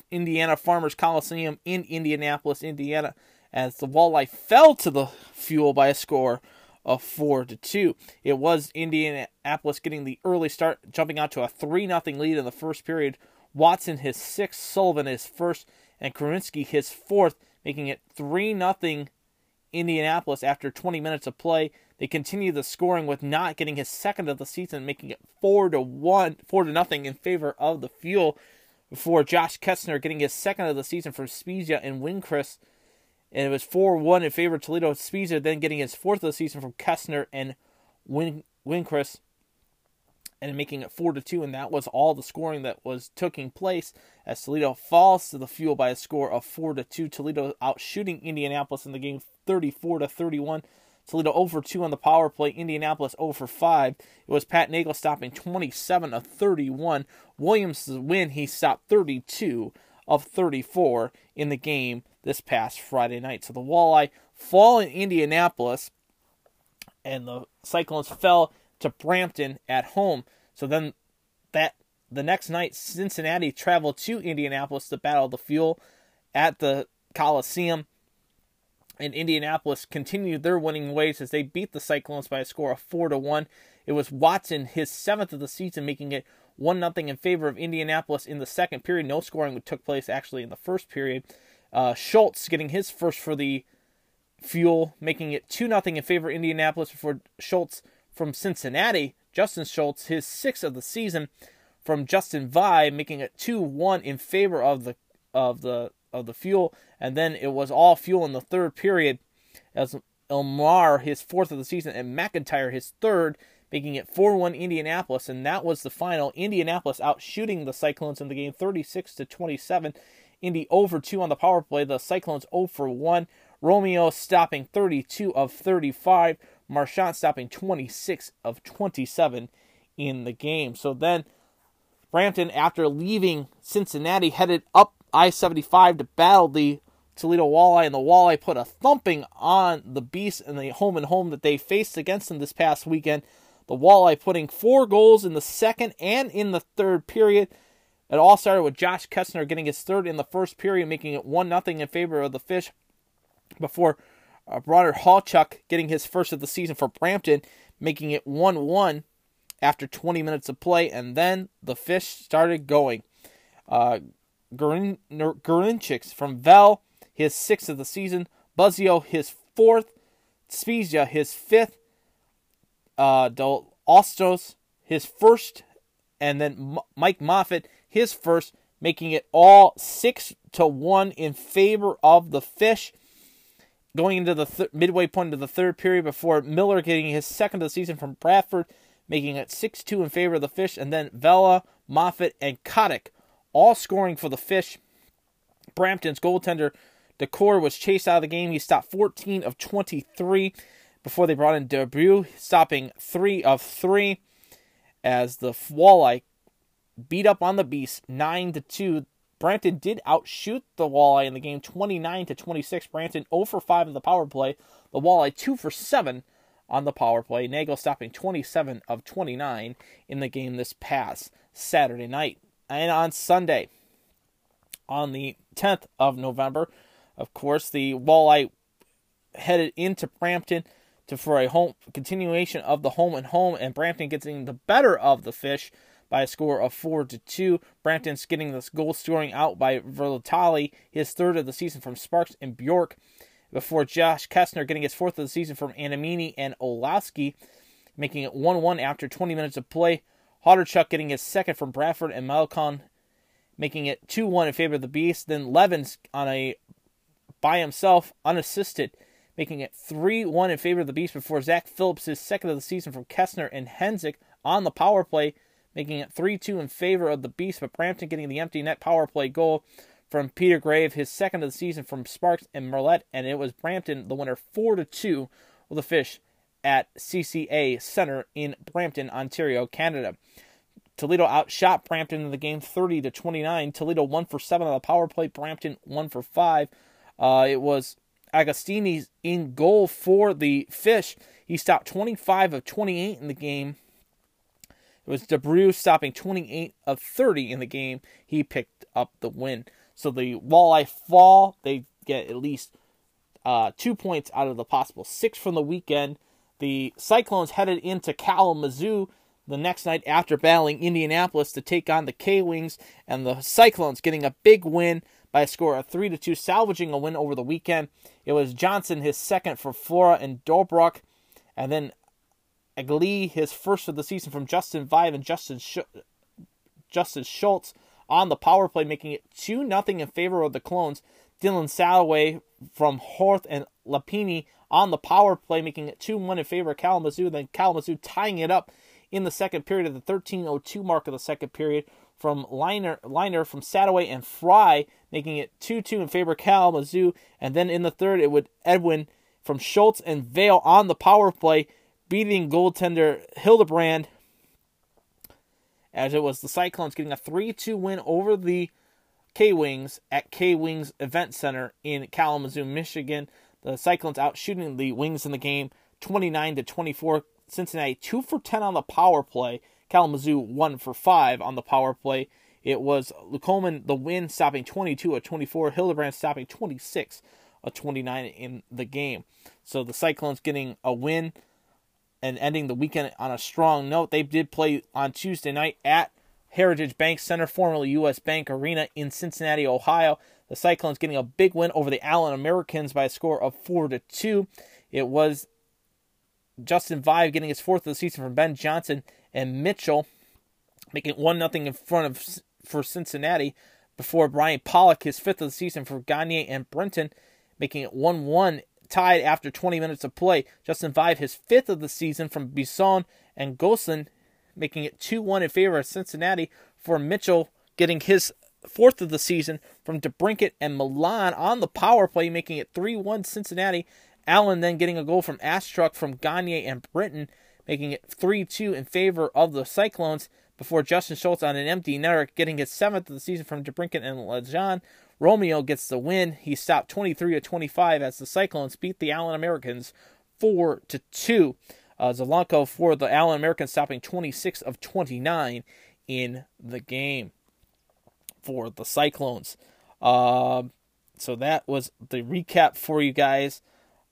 [SPEAKER 1] Indiana Farmers Coliseum in Indianapolis, Indiana, as the Walleye fell to the Fuel by a score of four to two. It was Indianapolis getting the early start, jumping out to a three nothing lead in the first period. Watson his sixth, Sullivan his first, and Korinsky his fourth, making it three nothing Indianapolis after 20 minutes of play. They continue the scoring with not getting his second of the season, making it four to one, four to nothing in favor of the Fuel. before Josh Kessner getting his second of the season from Spezia and Winchris. And it was 4 1 in favor of Toledo. Spezia then getting his fourth of the season from Kessner and Win- and making it 4 to 2. And that was all the scoring that was taking place as Toledo falls to the fuel by a score of 4 to 2. Toledo out shooting Indianapolis in the game 34 to 31. Toledo over 2 on the power play. Indianapolis over 5. It was Pat Nagle stopping 27 of 31. Williams' win, he stopped 32 of 34 in the game this past Friday night. So the Walleye fall in Indianapolis, and the Cyclones fell to Brampton at home. So then that the next night, Cincinnati traveled to Indianapolis to battle the fuel at the Coliseum and Indianapolis continued their winning ways as they beat the Cyclones by a score of four to one. It was Watson, his seventh of the season, making it one nothing in favor of Indianapolis in the second period. No scoring took place actually in the first period. Uh, Schultz getting his first for the Fuel, making it two nothing in favor of Indianapolis before Schultz from Cincinnati. Justin Schultz, his sixth of the season, from Justin Vi, making it two one in favor of the of the of the fuel, and then it was all fuel in the third period as Elmar his fourth of the season and McIntyre his third, making it 4-1 Indianapolis, and that was the final. Indianapolis out shooting the Cyclones in the game 36 to 27. Indy over 2 on the power play. The Cyclones 0 for 1. Romeo stopping 32 of 35. Marchant stopping 26 of 27 in the game. So then Brampton, after leaving Cincinnati, headed up I 75 to battle the Toledo Walleye, and the Walleye put a thumping on the Beast in the home and home that they faced against them this past weekend. The Walleye putting four goals in the second and in the third period. It all started with Josh Kessner getting his third in the first period, making it 1 0 in favor of the Fish before uh, Bronner Hallchuk getting his first of the season for Brampton, making it 1 1 after 20 minutes of play. And then the Fish started going. Uh, from Vel, his sixth of the season. Buzzio, his fourth. Spezia, his fifth. Uh, Del Ostos, his first. And then M- Mike Moffat, his first, making it all six to one in favor of the Fish. Going into the th- midway point of the third period before Miller getting his second of the season from Bradford, making it 6 2 in favor of the Fish. And then Vela, Moffat, and Kotick all scoring for the Fish. Brampton's goaltender Decor was chased out of the game. He stopped 14 of 23 before they brought in Debrew, stopping 3 of 3 as the Walleye beat up on the Beast 9 to 2. Brampton did outshoot the Walleye in the game 29 to 26. Brampton 0 for 5 in the power play. The Walleye 2 for 7 on the power play. Nagle stopping 27 of 29 in the game this past Saturday night and on Sunday, on the 10th of November, of course, the Walleye headed into Brampton to for a home continuation of the home and home, and Brampton getting the better of the fish by a score of four to two. Brampton's getting this goal scoring out by Verlatali, his third of the season from Sparks and Bjork, before Josh Kessner getting his fourth of the season from Anamini and Olowski, making it 1 1 after 20 minutes of play. Hodderchuk getting his second from Bradford and Malcon making it 2 1 in favor of the Beast. Then Levens on a by himself, unassisted, making it 3 1 in favor of the Beast before Zach Phillips, second of the season from Kessner and Henzik on the power play, making it 3 2 in favor of the Beast. But Brampton getting the empty net power play goal from Peter Grave, his second of the season from Sparks and Merlette, and it was Brampton the winner 4 2 with the Fish at CCA Center in Brampton, Ontario, Canada. Toledo outshot Brampton in the game 30 to 29. Toledo 1 for 7 on the power play, Brampton 1 for 5. Uh, it was Agostini in goal for the Fish. He stopped 25 of 28 in the game. It was DeBrew stopping 28 of 30 in the game. He picked up the win. So the Walleye fall. They get at least uh, two points out of the possible six from the weekend. The Cyclones headed into Kalamazoo the next night after battling Indianapolis to take on the K Wings, and the Cyclones getting a big win by a score of 3 to 2, salvaging a win over the weekend. It was Johnson, his second for Flora and Dobrock, and then Aglee, his first of the season from Justin Vive and Justin, Sch- Justin Schultz on the power play, making it 2 0 in favor of the Clones. Dylan Salaway from Horth and Lapini on the power play, making it 2 1 in favor of Kalamazoo. Then Kalamazoo tying it up in the second period at the 13.02 mark of the second period from Liner, Liner from Sadaway and Fry, making it 2 2 in favor of Kalamazoo. And then in the third, it would Edwin from Schultz and Vale on the power play, beating goaltender Hildebrand as it was the Cyclones getting a 3 2 win over the K Wings at K Wings Event Center in Kalamazoo, Michigan. The Cyclones out shooting the Wings in the game 29 to 24. Cincinnati 2 for 10 on the power play. Kalamazoo 1 for 5 on the power play. It was Lucoman the win stopping 22 of 24. Hildebrand stopping 26 of 29 in the game. So the Cyclones getting a win and ending the weekend on a strong note. They did play on Tuesday night at Heritage Bank Center, formerly U.S. Bank Arena in Cincinnati, Ohio. The Cyclones getting a big win over the Allen Americans by a score of four to two. It was Justin Vive getting his fourth of the season from Ben Johnson and Mitchell, making it one nothing in front of for Cincinnati. Before Brian Pollock his fifth of the season for Gagne and Brenton, making it one one tied after 20 minutes of play. Justin Vive, his fifth of the season from Bisson and Goslin, making it 2 1 in favor of Cincinnati for Mitchell, getting his fourth of the season from DeBrinket and Milan on the power play, making it 3 1 Cincinnati. Allen then getting a goal from Astruck from Gagne and Britton, making it 3 2 in favor of the Cyclones before Justin Schultz on an empty netter getting his seventh of the season from DeBrinket and Lejean. Romeo gets the win. He stopped 23 to 25 as the Cyclones beat the Allen Americans 4 to 2. Uh, Zelenko for the Allen Americans stopping 26 of 29 in the game for the Cyclones. Uh, so that was the recap for you guys.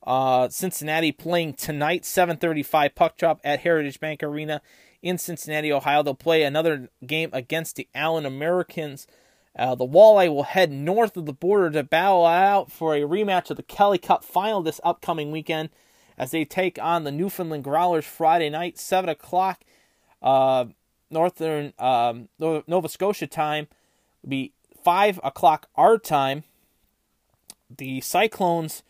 [SPEAKER 1] Uh, Cincinnati playing tonight, 7:35 puck drop at Heritage Bank Arena in Cincinnati, Ohio. They'll play another game against the Allen Americans. Uh, the Walleye will head north of the border to battle out for a rematch of the Kelly Cup final this upcoming weekend as they take on the Newfoundland Growlers Friday night, 7 o'clock, uh, Northern um, Nova Scotia time. It'll be 5 o'clock our time. The Cyclones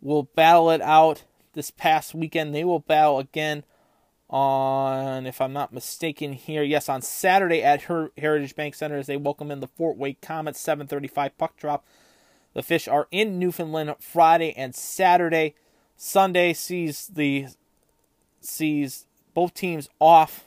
[SPEAKER 1] will battle it out this past weekend. They will battle again on, if I'm not mistaken here, yes, on Saturday at Her- Heritage Bank Center as they welcome in the Fort Wayne Komets 735 puck drop. The Fish are in Newfoundland Friday and Saturday. Sunday sees the sees both teams off.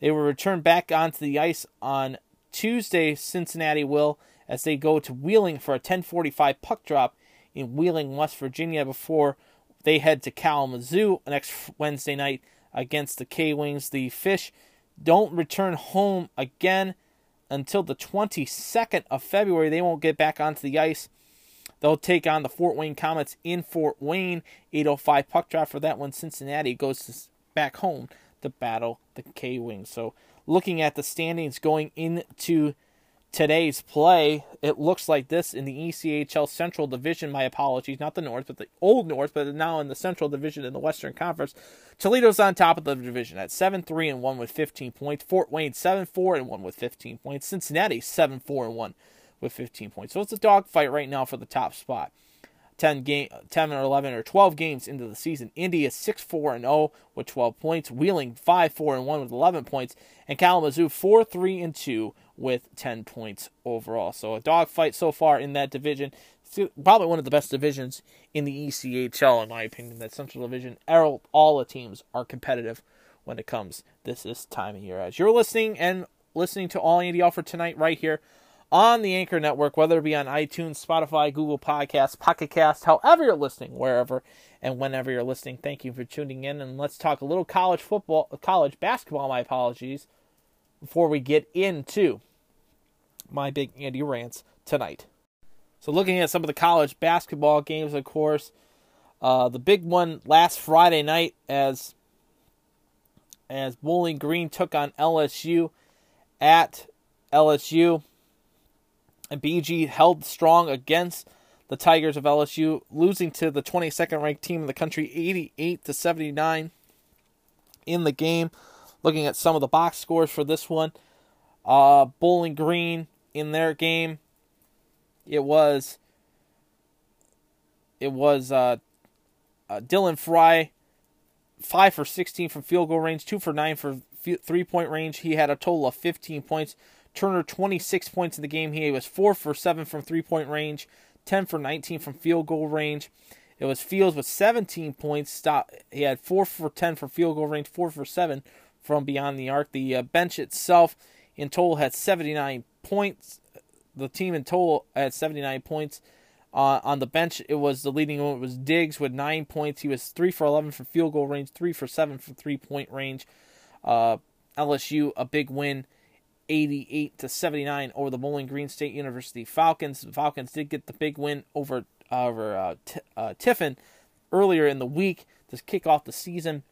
[SPEAKER 1] They will return back onto the ice on Tuesday. Cincinnati will as they go to Wheeling for a 1045 puck drop in Wheeling, West Virginia before they head to Kalamazoo next Wednesday night against the K Wings. The Fish don't return home again until the 22nd of February. They won't get back onto the ice. They'll take on the Fort Wayne Komets in Fort Wayne. 805 puck drop for that one. Cincinnati goes back home to battle the K Wings. So, looking at the standings going into today's play, it looks like this in the ECHL Central Division. My apologies, not the North, but the Old North, but now in the Central Division in the Western Conference. Toledo's on top of the division at 7 3 and 1 with 15 points. Fort Wayne 7 4 and 1 with 15 points. Cincinnati 7 4 and 1 with 15 points. So it's a dogfight right now for the top spot. 10 game 10 or 11 or 12 games into the season. Indy is 6-4 and 0 with 12 points. Wheeling 5-4 and 1 with 11 points and Kalamazoo 4-3 and 2 with 10 points overall. So a dogfight so far in that division. Probably one of the best divisions in the ECHL in my opinion. That Central Division all, the teams are competitive when it comes this this time of year. As you're listening and listening to All Andy Alfred tonight right here on the Anchor Network, whether it be on iTunes, Spotify, Google Podcasts, Pocket Cast, however you're listening, wherever and whenever you're listening. Thank you for tuning in, and let's talk a little college football, college basketball. My apologies, before we get into my big Andy rants tonight. So, looking at some of the college basketball games, of course, uh, the big one last Friday night as as Bowling Green took on LSU at LSU. And BG held strong against the Tigers of LSU, losing to the 22nd ranked team in the country 88 to 79 in the game. Looking at some of the box scores for this one, Uh, Bowling Green in their game, it was it was uh, uh, Dylan Fry, five for sixteen from field goal range, two for nine for three point range. He had a total of fifteen points. Turner twenty six points in the game. He was four for seven from three point range, ten for nineteen from field goal range. It was Fields with 17 points. Stop. He had four for 10 from field goal range, four for seven from beyond the arc. The uh, bench itself in total had 79 points. The team in total at 79 points. Uh, on the bench, it was the leading one. Was Diggs with nine points. He was three for 11 from field goal range, three for seven from three point range. Uh, LSU a big win, 88 to 79 over the Bowling Green State University Falcons. The Falcons did get the big win over over uh, T- uh, Tiffin earlier in the week to kick off the season.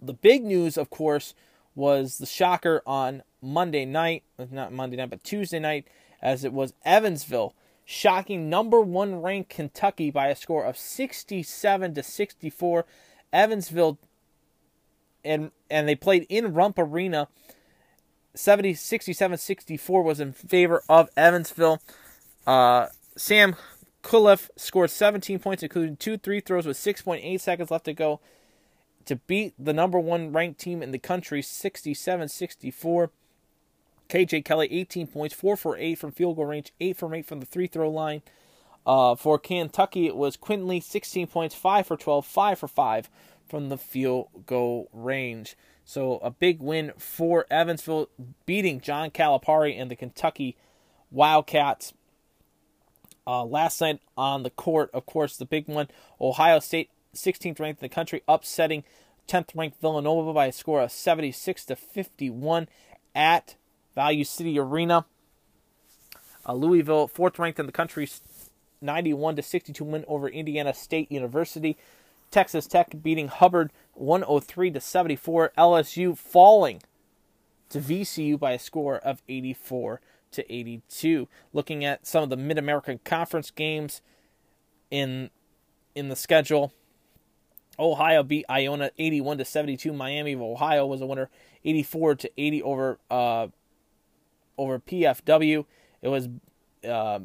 [SPEAKER 1] The big news, of course, was the shocker on Monday night, not Monday night, but Tuesday night, as it was Evansville shocking number one ranked Kentucky by a score of 67 to 64. Evansville and and they played in Rupp Arena. 70 67 64 was in favor of Evansville. Uh, Sam Cunliffe scored 17 points, including two three throws with 6.8 seconds left to go to beat the number one ranked team in the country 67 64. KJ Kelly, 18 points, 4 for 8 from field goal range, 8 from 8 from the free throw line. Uh, for Kentucky, it was Quickley, 16 points, 5 for 12, 5 for 5 from the field goal range. So a big win for Evansville, beating John Calipari and the Kentucky Wildcats. Uh, last night on the court, of course, the big one, Ohio State, 16th ranked in the country, upsetting 10th ranked Villanova by a score of 76 to 51 at Value City Arena. Uh, Louisville, fourth ranked in the country, 91 to 62 win over Indiana State University. Texas Tech beating Hubbard 103 to 74. LSU falling to VCU by a score of 84 to 82. Looking at some of the Mid American Conference games in in the schedule, Ohio beat Iona 81 to 72. Miami of Ohio was a winner 84 to 80 over uh, over PFW. It was uh,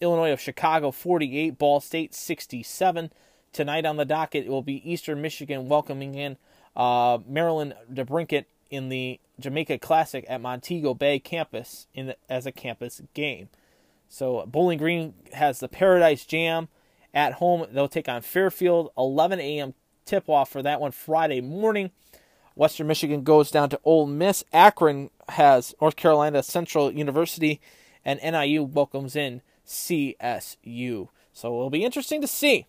[SPEAKER 1] Illinois of Chicago 48, Ball State 67. Tonight on the docket, it will be Eastern Michigan welcoming in uh, Maryland DeBrincat in the Jamaica Classic at Montego Bay campus in the, as a campus game. So Bowling Green has the Paradise Jam at home. They'll take on Fairfield. 11 a.m. tip off for that one Friday morning. Western Michigan goes down to Ole Miss. Akron has North Carolina Central University, and NIU welcomes in CSU. So it'll be interesting to see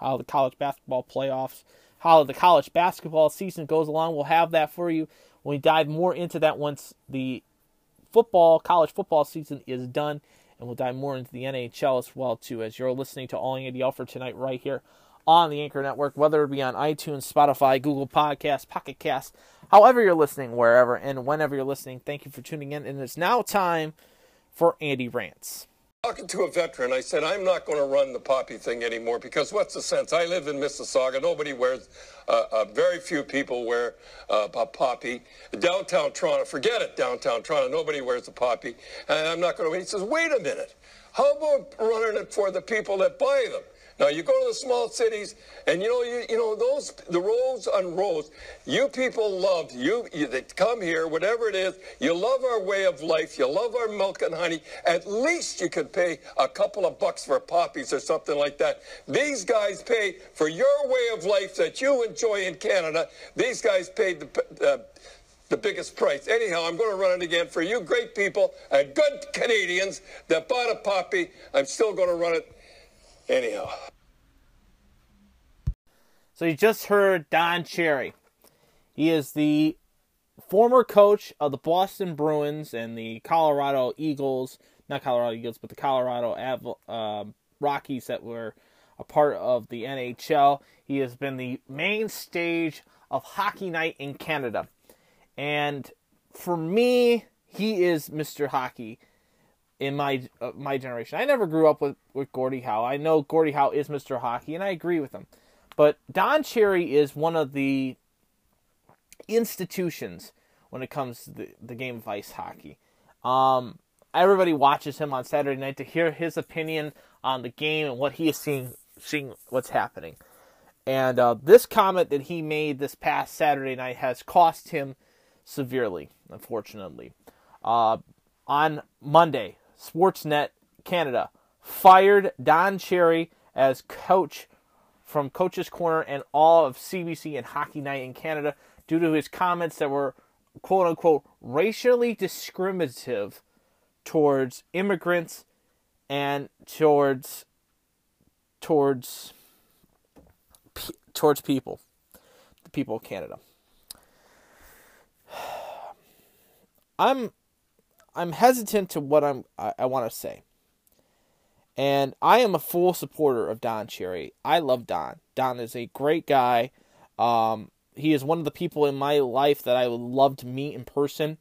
[SPEAKER 1] how the college basketball playoffs, how the college basketball season goes along. We'll have that for you when we dive more into that once the football, college football season is done, and we'll dive more into the NHL as well too. As you're listening to All Andy Alfred tonight, right here on the Anchor Network, whether it be on iTunes, Spotify, Google Podcasts, Pocket Cast, however you're listening, wherever and whenever you're listening. Thank you for tuning in, and it's now time for Andy rants.
[SPEAKER 5] Talking to a veteran, I said, I'm not going to run the poppy thing anymore because what's the sense? I live in Mississauga. Nobody wears, uh, uh, very few people wear uh, a poppy. Downtown Toronto, forget it, downtown Toronto. Nobody wears a poppy. And I'm not going to. He says, wait a minute. How about running it for the people that buy them? Now you go to the small cities, and you know you, you know those the roads on roads. You people love you, you that come here, whatever it is. You love our way of life. You love our milk and honey. At least you could pay a couple of bucks for poppies or something like that. These guys pay for your way of life that you enjoy in Canada. These guys paid the. Uh, the biggest price. Anyhow, I'm going to run it again for you great people and good Canadians that bought a poppy. I'm still going to run it Anyhow.
[SPEAKER 1] So you just heard Don Cherry. He is the former coach of the Boston Bruins and the Colorado Eagles, not Colorado Eagles, but the Colorado uh, Rockies that were a part of the NHL. He has been the main stage of Hockey Night in Canada. And for me, he is Mr. Hockey in my uh, my generation. I never grew up with, with Gordie Howe. I know Gordie Howe is Mr. Hockey, and I agree with him. But Don Cherry is one of the institutions when it comes to the, the game of ice hockey. Um, everybody watches him on Saturday night to hear his opinion on the game and what he is seeing, seeing what's happening. And uh, this comment that he made this past Saturday night has cost him severely, unfortunately. Uh, on Monday, Sportsnet Canada fired Don Cherry as coach from Coach's Corner and all of CBC and Hockey Night in Canada due to his comments that were quote unquote racially discriminative towards immigrants and towards towards towards people, the people of Canada. I'm I'm hesitant to what I'm I, I want to say. And I am a full supporter of Don Cherry. I love Don. Don is a great guy. Um, he is one of the people in my life that I would love to meet in person.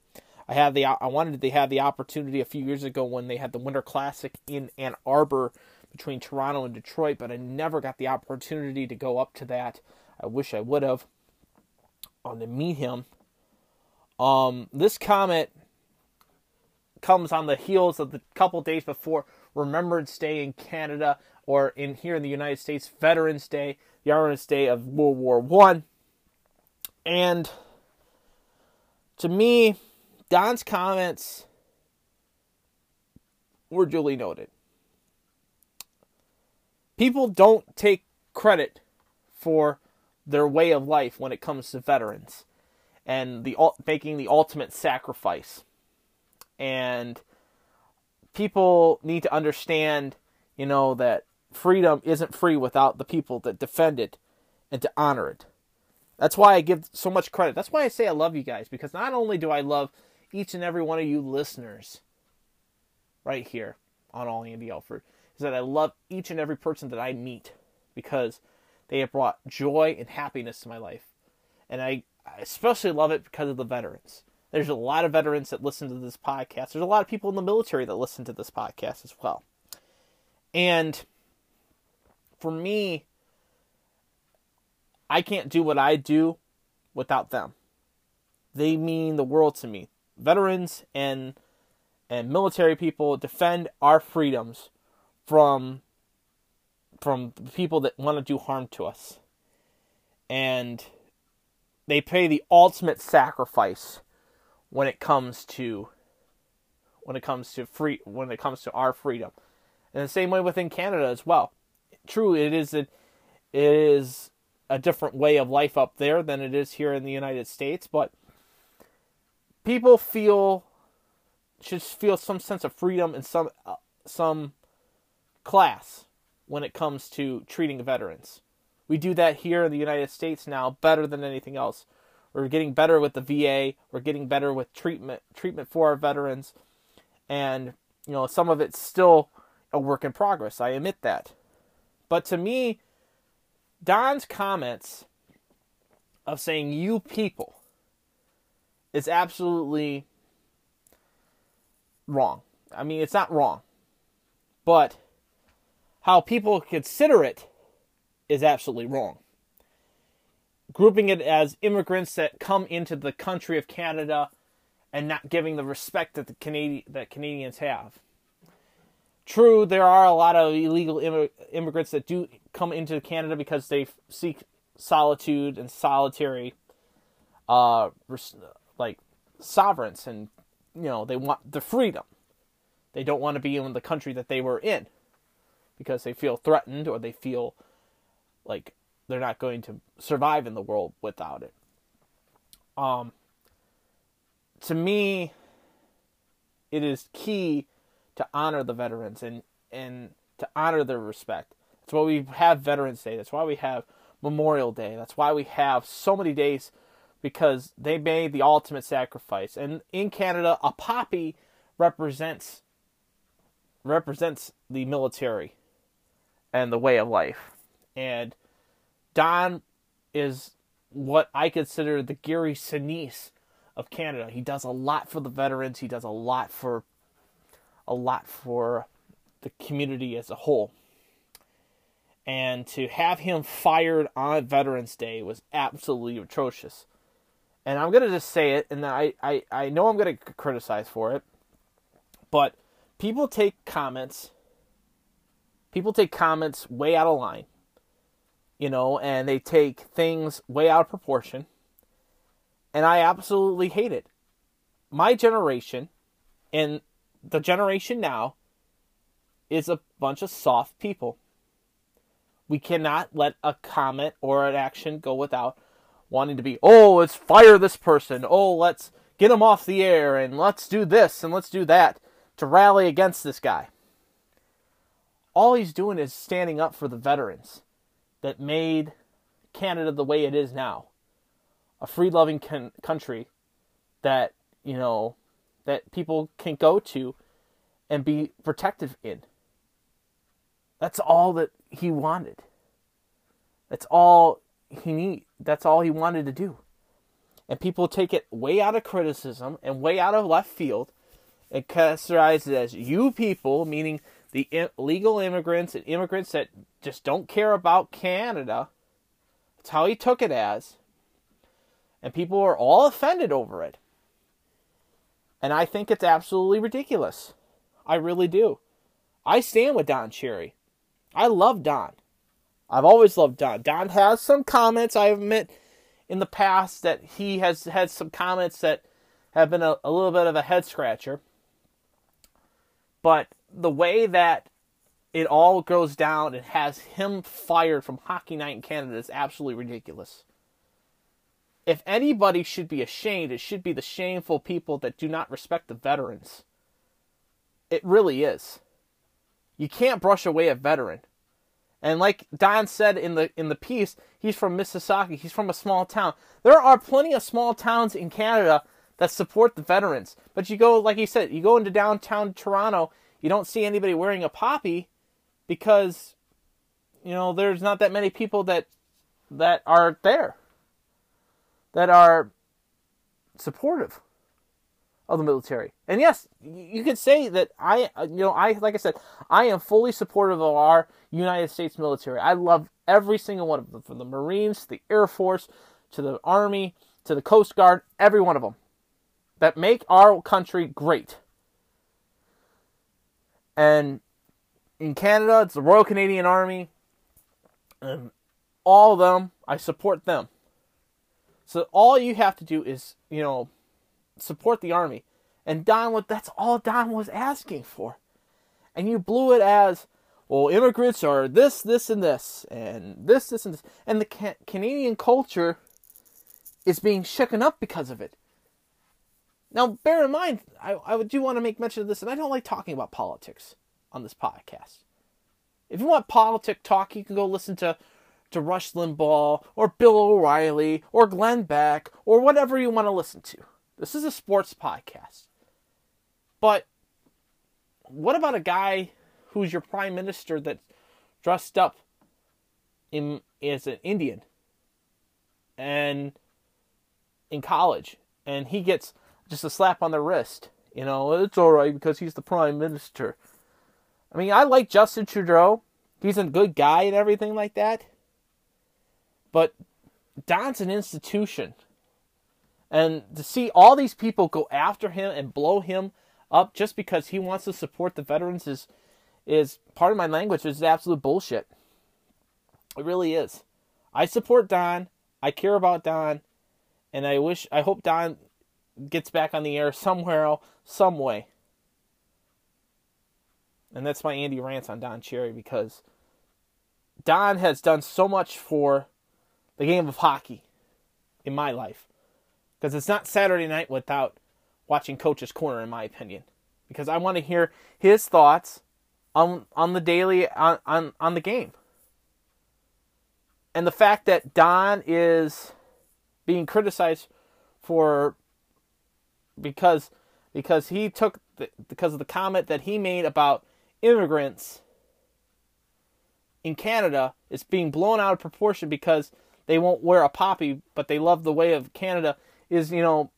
[SPEAKER 1] I had the I wanted to have the opportunity a few years ago when they had the Winter Classic in Ann Arbor between Toronto and Detroit, but I never got the opportunity to go up to that. I wish I would have on to meet him. Um, this comment comes on the heels of the couple days before Remembrance Day in Canada, or in here in the United States, Veterans Day, the Veterans Day of World War One, and to me, Don's comments were duly noted. People don't take credit for their way of life when it comes to veterans and the making the ultimate sacrifice. And people need to understand, you know, that freedom isn't free without the people that defend it and to honor it. That's why I give so much credit. That's why I say I love you guys because not only do I love each and every one of you listeners right here on All Andy Alfred, is that I love each and every person that I meet because they have brought joy and happiness to my life. And I, I especially love it because of the veterans. There's a lot of veterans that listen to this podcast. There's a lot of people in the military that listen to this podcast as well. And for me, I can't do what I do without them. They mean the world to me. Veterans and and military people defend our freedoms from from people that want to do harm to us. And they pay the ultimate sacrifice when it comes to when it comes to free when it comes to our freedom. And the same way within Canada as well. True, it is a, it is a different way of life up there than it is here in the United States, but people feel should feel some sense of freedom and some uh, some class when it comes to treating veterans. We do that here in the United States now better than anything else. We're getting better with the VA. We're getting better with treatment treatment for our veterans, and you know some of it's still a work in progress. I admit that, but to me, Don's comments of saying "you people" is absolutely wrong. I mean, it's not wrong, but how people consider it is absolutely wrong grouping it as immigrants that come into the country of Canada and not giving the respect that the Canadian that Canadians have. True, there are a lot of illegal Im- immigrants that do come into Canada because they seek solitude and solitary, uh, like sovereigns, and you know they want the freedom. They don't want to be in the country that they were in because they feel threatened or they feel like they're not going to survive in the world without it. Um, to me, it is key to honor the veterans and and to honor their respect. That's why we have Veterans Day. That's why we have Memorial Day. That's why we have so many days because they made the ultimate sacrifice. And in Canada, a poppy represents represents the military and the way of life. And Don is what I consider the Gary Sinise of Canada. He does a lot for the veterans. He does a lot for a lot for the community as a whole. And to have him fired on Veterans Day was absolutely atrocious. and I'm gonna just say it, and I I, I know I'm gonna criticize for it, but people take comments. People take comments way out of line, you know, and they take things way out of proportion, and I absolutely hate it. My generation, and the generation now, is a bunch of soft people. We cannot let a comment or an action go without wanting to be, oh, let's fire this person. Oh, let's get him off the air and let's do this and let's do that to rally against this guy. All he's doing is standing up for the veterans that made Canada the way it is now. A free loving country that, you know, that people can go to and be protected in. That's all that he wanted. That's all he need. That's all he wanted to do. And people take it way out of criticism and way out of left field and categorize it as you people, meaning the legal immigrants and immigrants that just don't care about Canada. That's how he took it as. And people are all offended over it. And I think it's absolutely ridiculous. I really do. I stand with Don Cherry. I love Don. I've always loved Don. Don has some comments, I admit, in the past that he has had some comments that have been a, a little bit of a head scratcher. But the way that it all goes down and has him fired from Hockey Night in Canada is absolutely ridiculous. If anybody should be ashamed, it should be the shameful people that do not respect the veterans. It really is. You can't brush away a veteran. And like Don said in the in the piece, he's from Mississauga. He's from a small town. There are plenty of small towns in Canada that support the veterans. But you go, like he said, you go into downtown Toronto, you don't see anybody wearing a poppy because you know there's not that many people that that are there that are supportive of the military. And yes, you could say that I, uh, you know, I like I said, I am fully supportive of our United States military. I love every single one of them, from the Marines the Air Force to the Army to the Coast Guard, every one of them that make our country great. And in Canada, it's the Royal Canadian Army, and all of them, I support them. So all you have to do is, you know, support the army. And Don, what—that's all Don was asking for. And you blew it as, well, immigrants are this, this, and this, and this, this, and this. And the ca- Canadian culture is being shaken up because of it. Now, bear in mind, I, I do want to make mention of this, and I don't like talking about politics on this podcast. If you want politic talk, you can go listen to, to Rush Limbaugh, or Bill O'Reilly, or Glenn Beck, or whatever you want to listen to. This is a sports podcast. But what about a guy who's your prime minister that dressed up in as an Indian and in college and he gets just a slap on the wrist. You know, it's all right because he's the prime minister. I mean, I like Justin Trudeau. He's a good guy and everything like that. But Don's an institution. And to see all these people go after him and blow him up just because he wants to support the veterans is is part of my language is absolute bullshit. It really is. I support Don. I care about Don, and I wish I hope Don gets back on the air somewhere some way. And that's my Andy rants on Don Cherry because Don has done so much for the game of hockey in my life. Because it's not Saturday night without watching Coach's Corner, in my opinion. Because I want to hear his thoughts on on the daily on, on, on the game. And the fact that Don is being criticized for because because he took the, because of the comment that he made about immigrants in Canada is being blown out of proportion because they won't wear a poppy, but they love the way of Canada is, you know,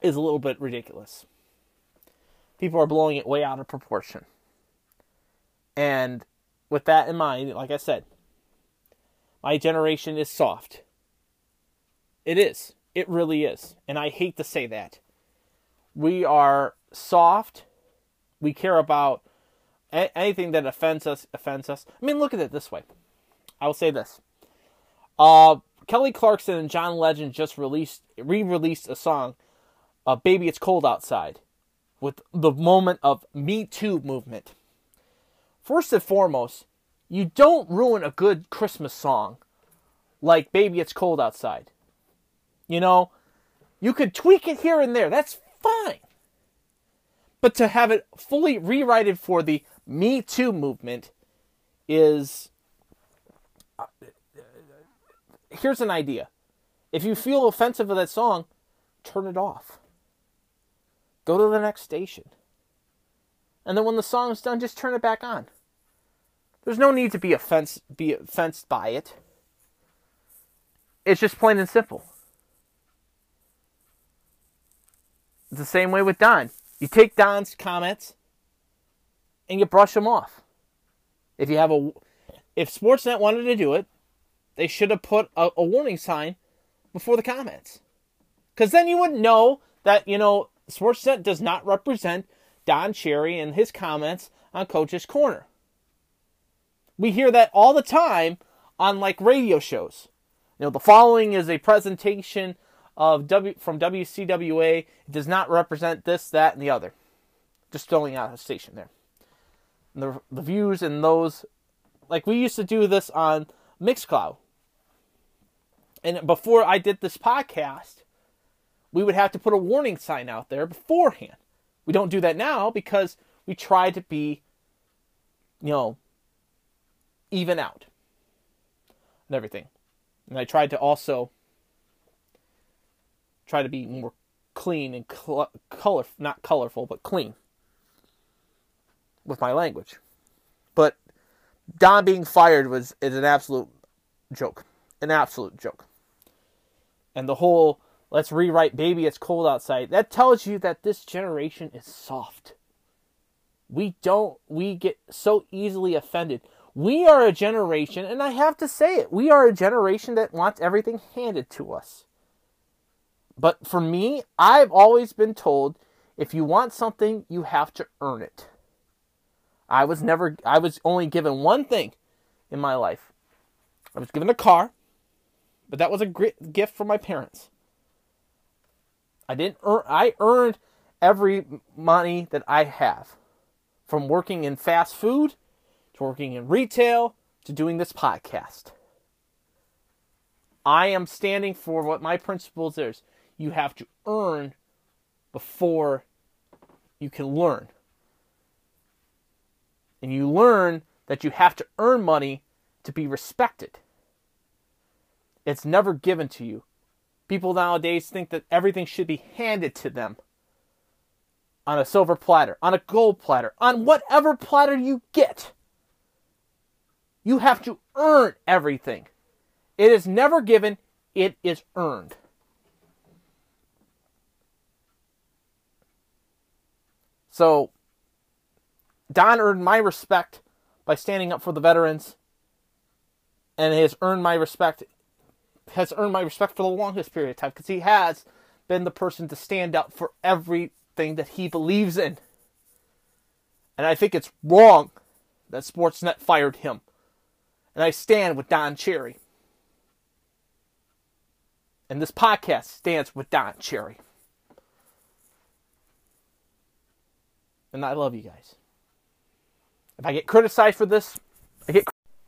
[SPEAKER 1] is a little bit ridiculous. People are blowing it way out of proportion. And with that in mind, like I said, my generation is soft. It is. It really is. And I hate to say that. We are soft. We care about anything that offends us, offends us. I mean, look at it this way. I will say this. Uh, Kelly Clarkson and John Legend just released, re-released a song, uh, "Baby It's Cold Outside," with the moment of Me Too movement. First and foremost, you don't ruin a good Christmas song like "Baby It's Cold Outside." You know, you could tweak it here and there. That's fine. But to have it fully rewritten for the Me Too movement is. uh, Here's an idea. If you feel offensive of that song, turn it off. Go to the next station. And then when the song is done, just turn it back on. There's no need to be offense be offensed by it. It's just plain and simple. It's the same way with Don. You take Don's comments and you brush them off. If you have a, if Sportsnet wanted to do it, they should have put a, a warning sign before the comments, because then you would know that you know Sportsnet does not represent Don Cherry and his comments on Coach's Corner. We hear that all the time on like radio shows. You know, the following is a presentation of W from WCWA. It does not represent this, that, and the other. Just throwing out a station there. And the the views and those, like we used to do this on Mixcloud. And before I did this podcast, we would have to put a warning sign out there beforehand. We don't do that now because we try to be, you know, even out and everything. And I tried to also try to be more clean and cl- color, not colorful, but clean with my language. But Don being fired was is an absolute joke, an absolute joke. And the whole let's rewrite "Baby It's Cold Outside" that tells you that this generation is soft. We don't we get so easily offended. We are a generation, and I have to say it, we are a generation that wants everything handed to us. But for me, I've always been told if you want something, you have to earn it. I was never, I was only given one thing in my life. I was given a car, but that was a great gift from my parents. I didn't earn, I earned every money that I have from working in fast food to working in retail to doing this podcast. I am standing for what my principles is. You have to earn before you can learn. And you learn that you have to earn money to be respected. It's never given to you. People nowadays think that everything should be handed to them on a silver platter, on a gold platter, on whatever platter you get. You have to earn everything. It is never given, it is earned. So, Don earned my respect by standing up for the veterans and has earned my respect has earned my respect for the longest period of time because he has been the person to stand up for everything that he believes in. And I think it's wrong that Sportsnet fired him. And I stand with Don Cherry. And this podcast stands with Don Cherry. And I love you guys. If I get criticized for this, I get.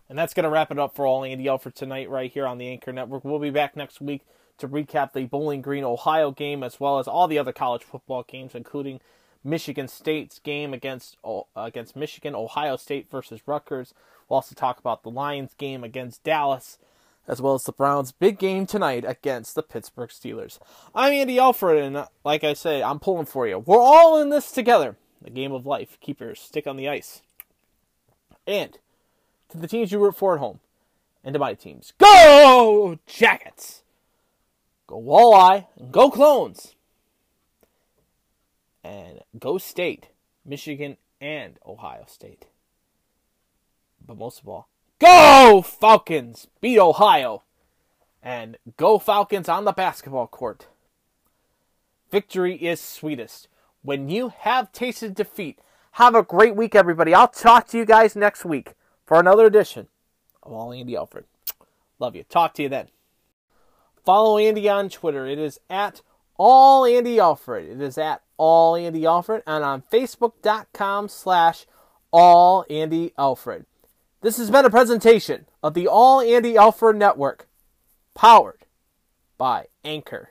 [SPEAKER 1] And that's going to wrap it up for all Andy Alfred tonight, right here on the Anchor Network. We'll be back next week to recap the Bowling Green, Ohio game, as well as all the other college football games, including Michigan State's game against against Michigan, Ohio State versus Rutgers. We'll also talk about the Lions game against Dallas, as well as the Browns' big game tonight against the Pittsburgh Steelers. I'm Andy Alfred, and uh, like I say, I'm pulling for you. We're all in this together. The game of life. Keep your stick on the ice. And to the teams you root for at home, and to my teams, go Jackets! Go Walleye, and go Clones! And go State, Michigan, and Ohio State. But most of all, go Falcons! Beat Ohio! And go Falcons on the basketball court. Victory is sweetest when you have tasted defeat. Have a great week, everybody. I'll talk to you guys next week for another edition of All Andy Alfred. Love you. Talk to you then. Follow Andy on Twitter. It is at All Andy Alfred. It is at All Andy Alfred, and on Facebook.com slash All Andy Alfred. This has been a presentation of the All Andy Alfred Network, powered by Anchor.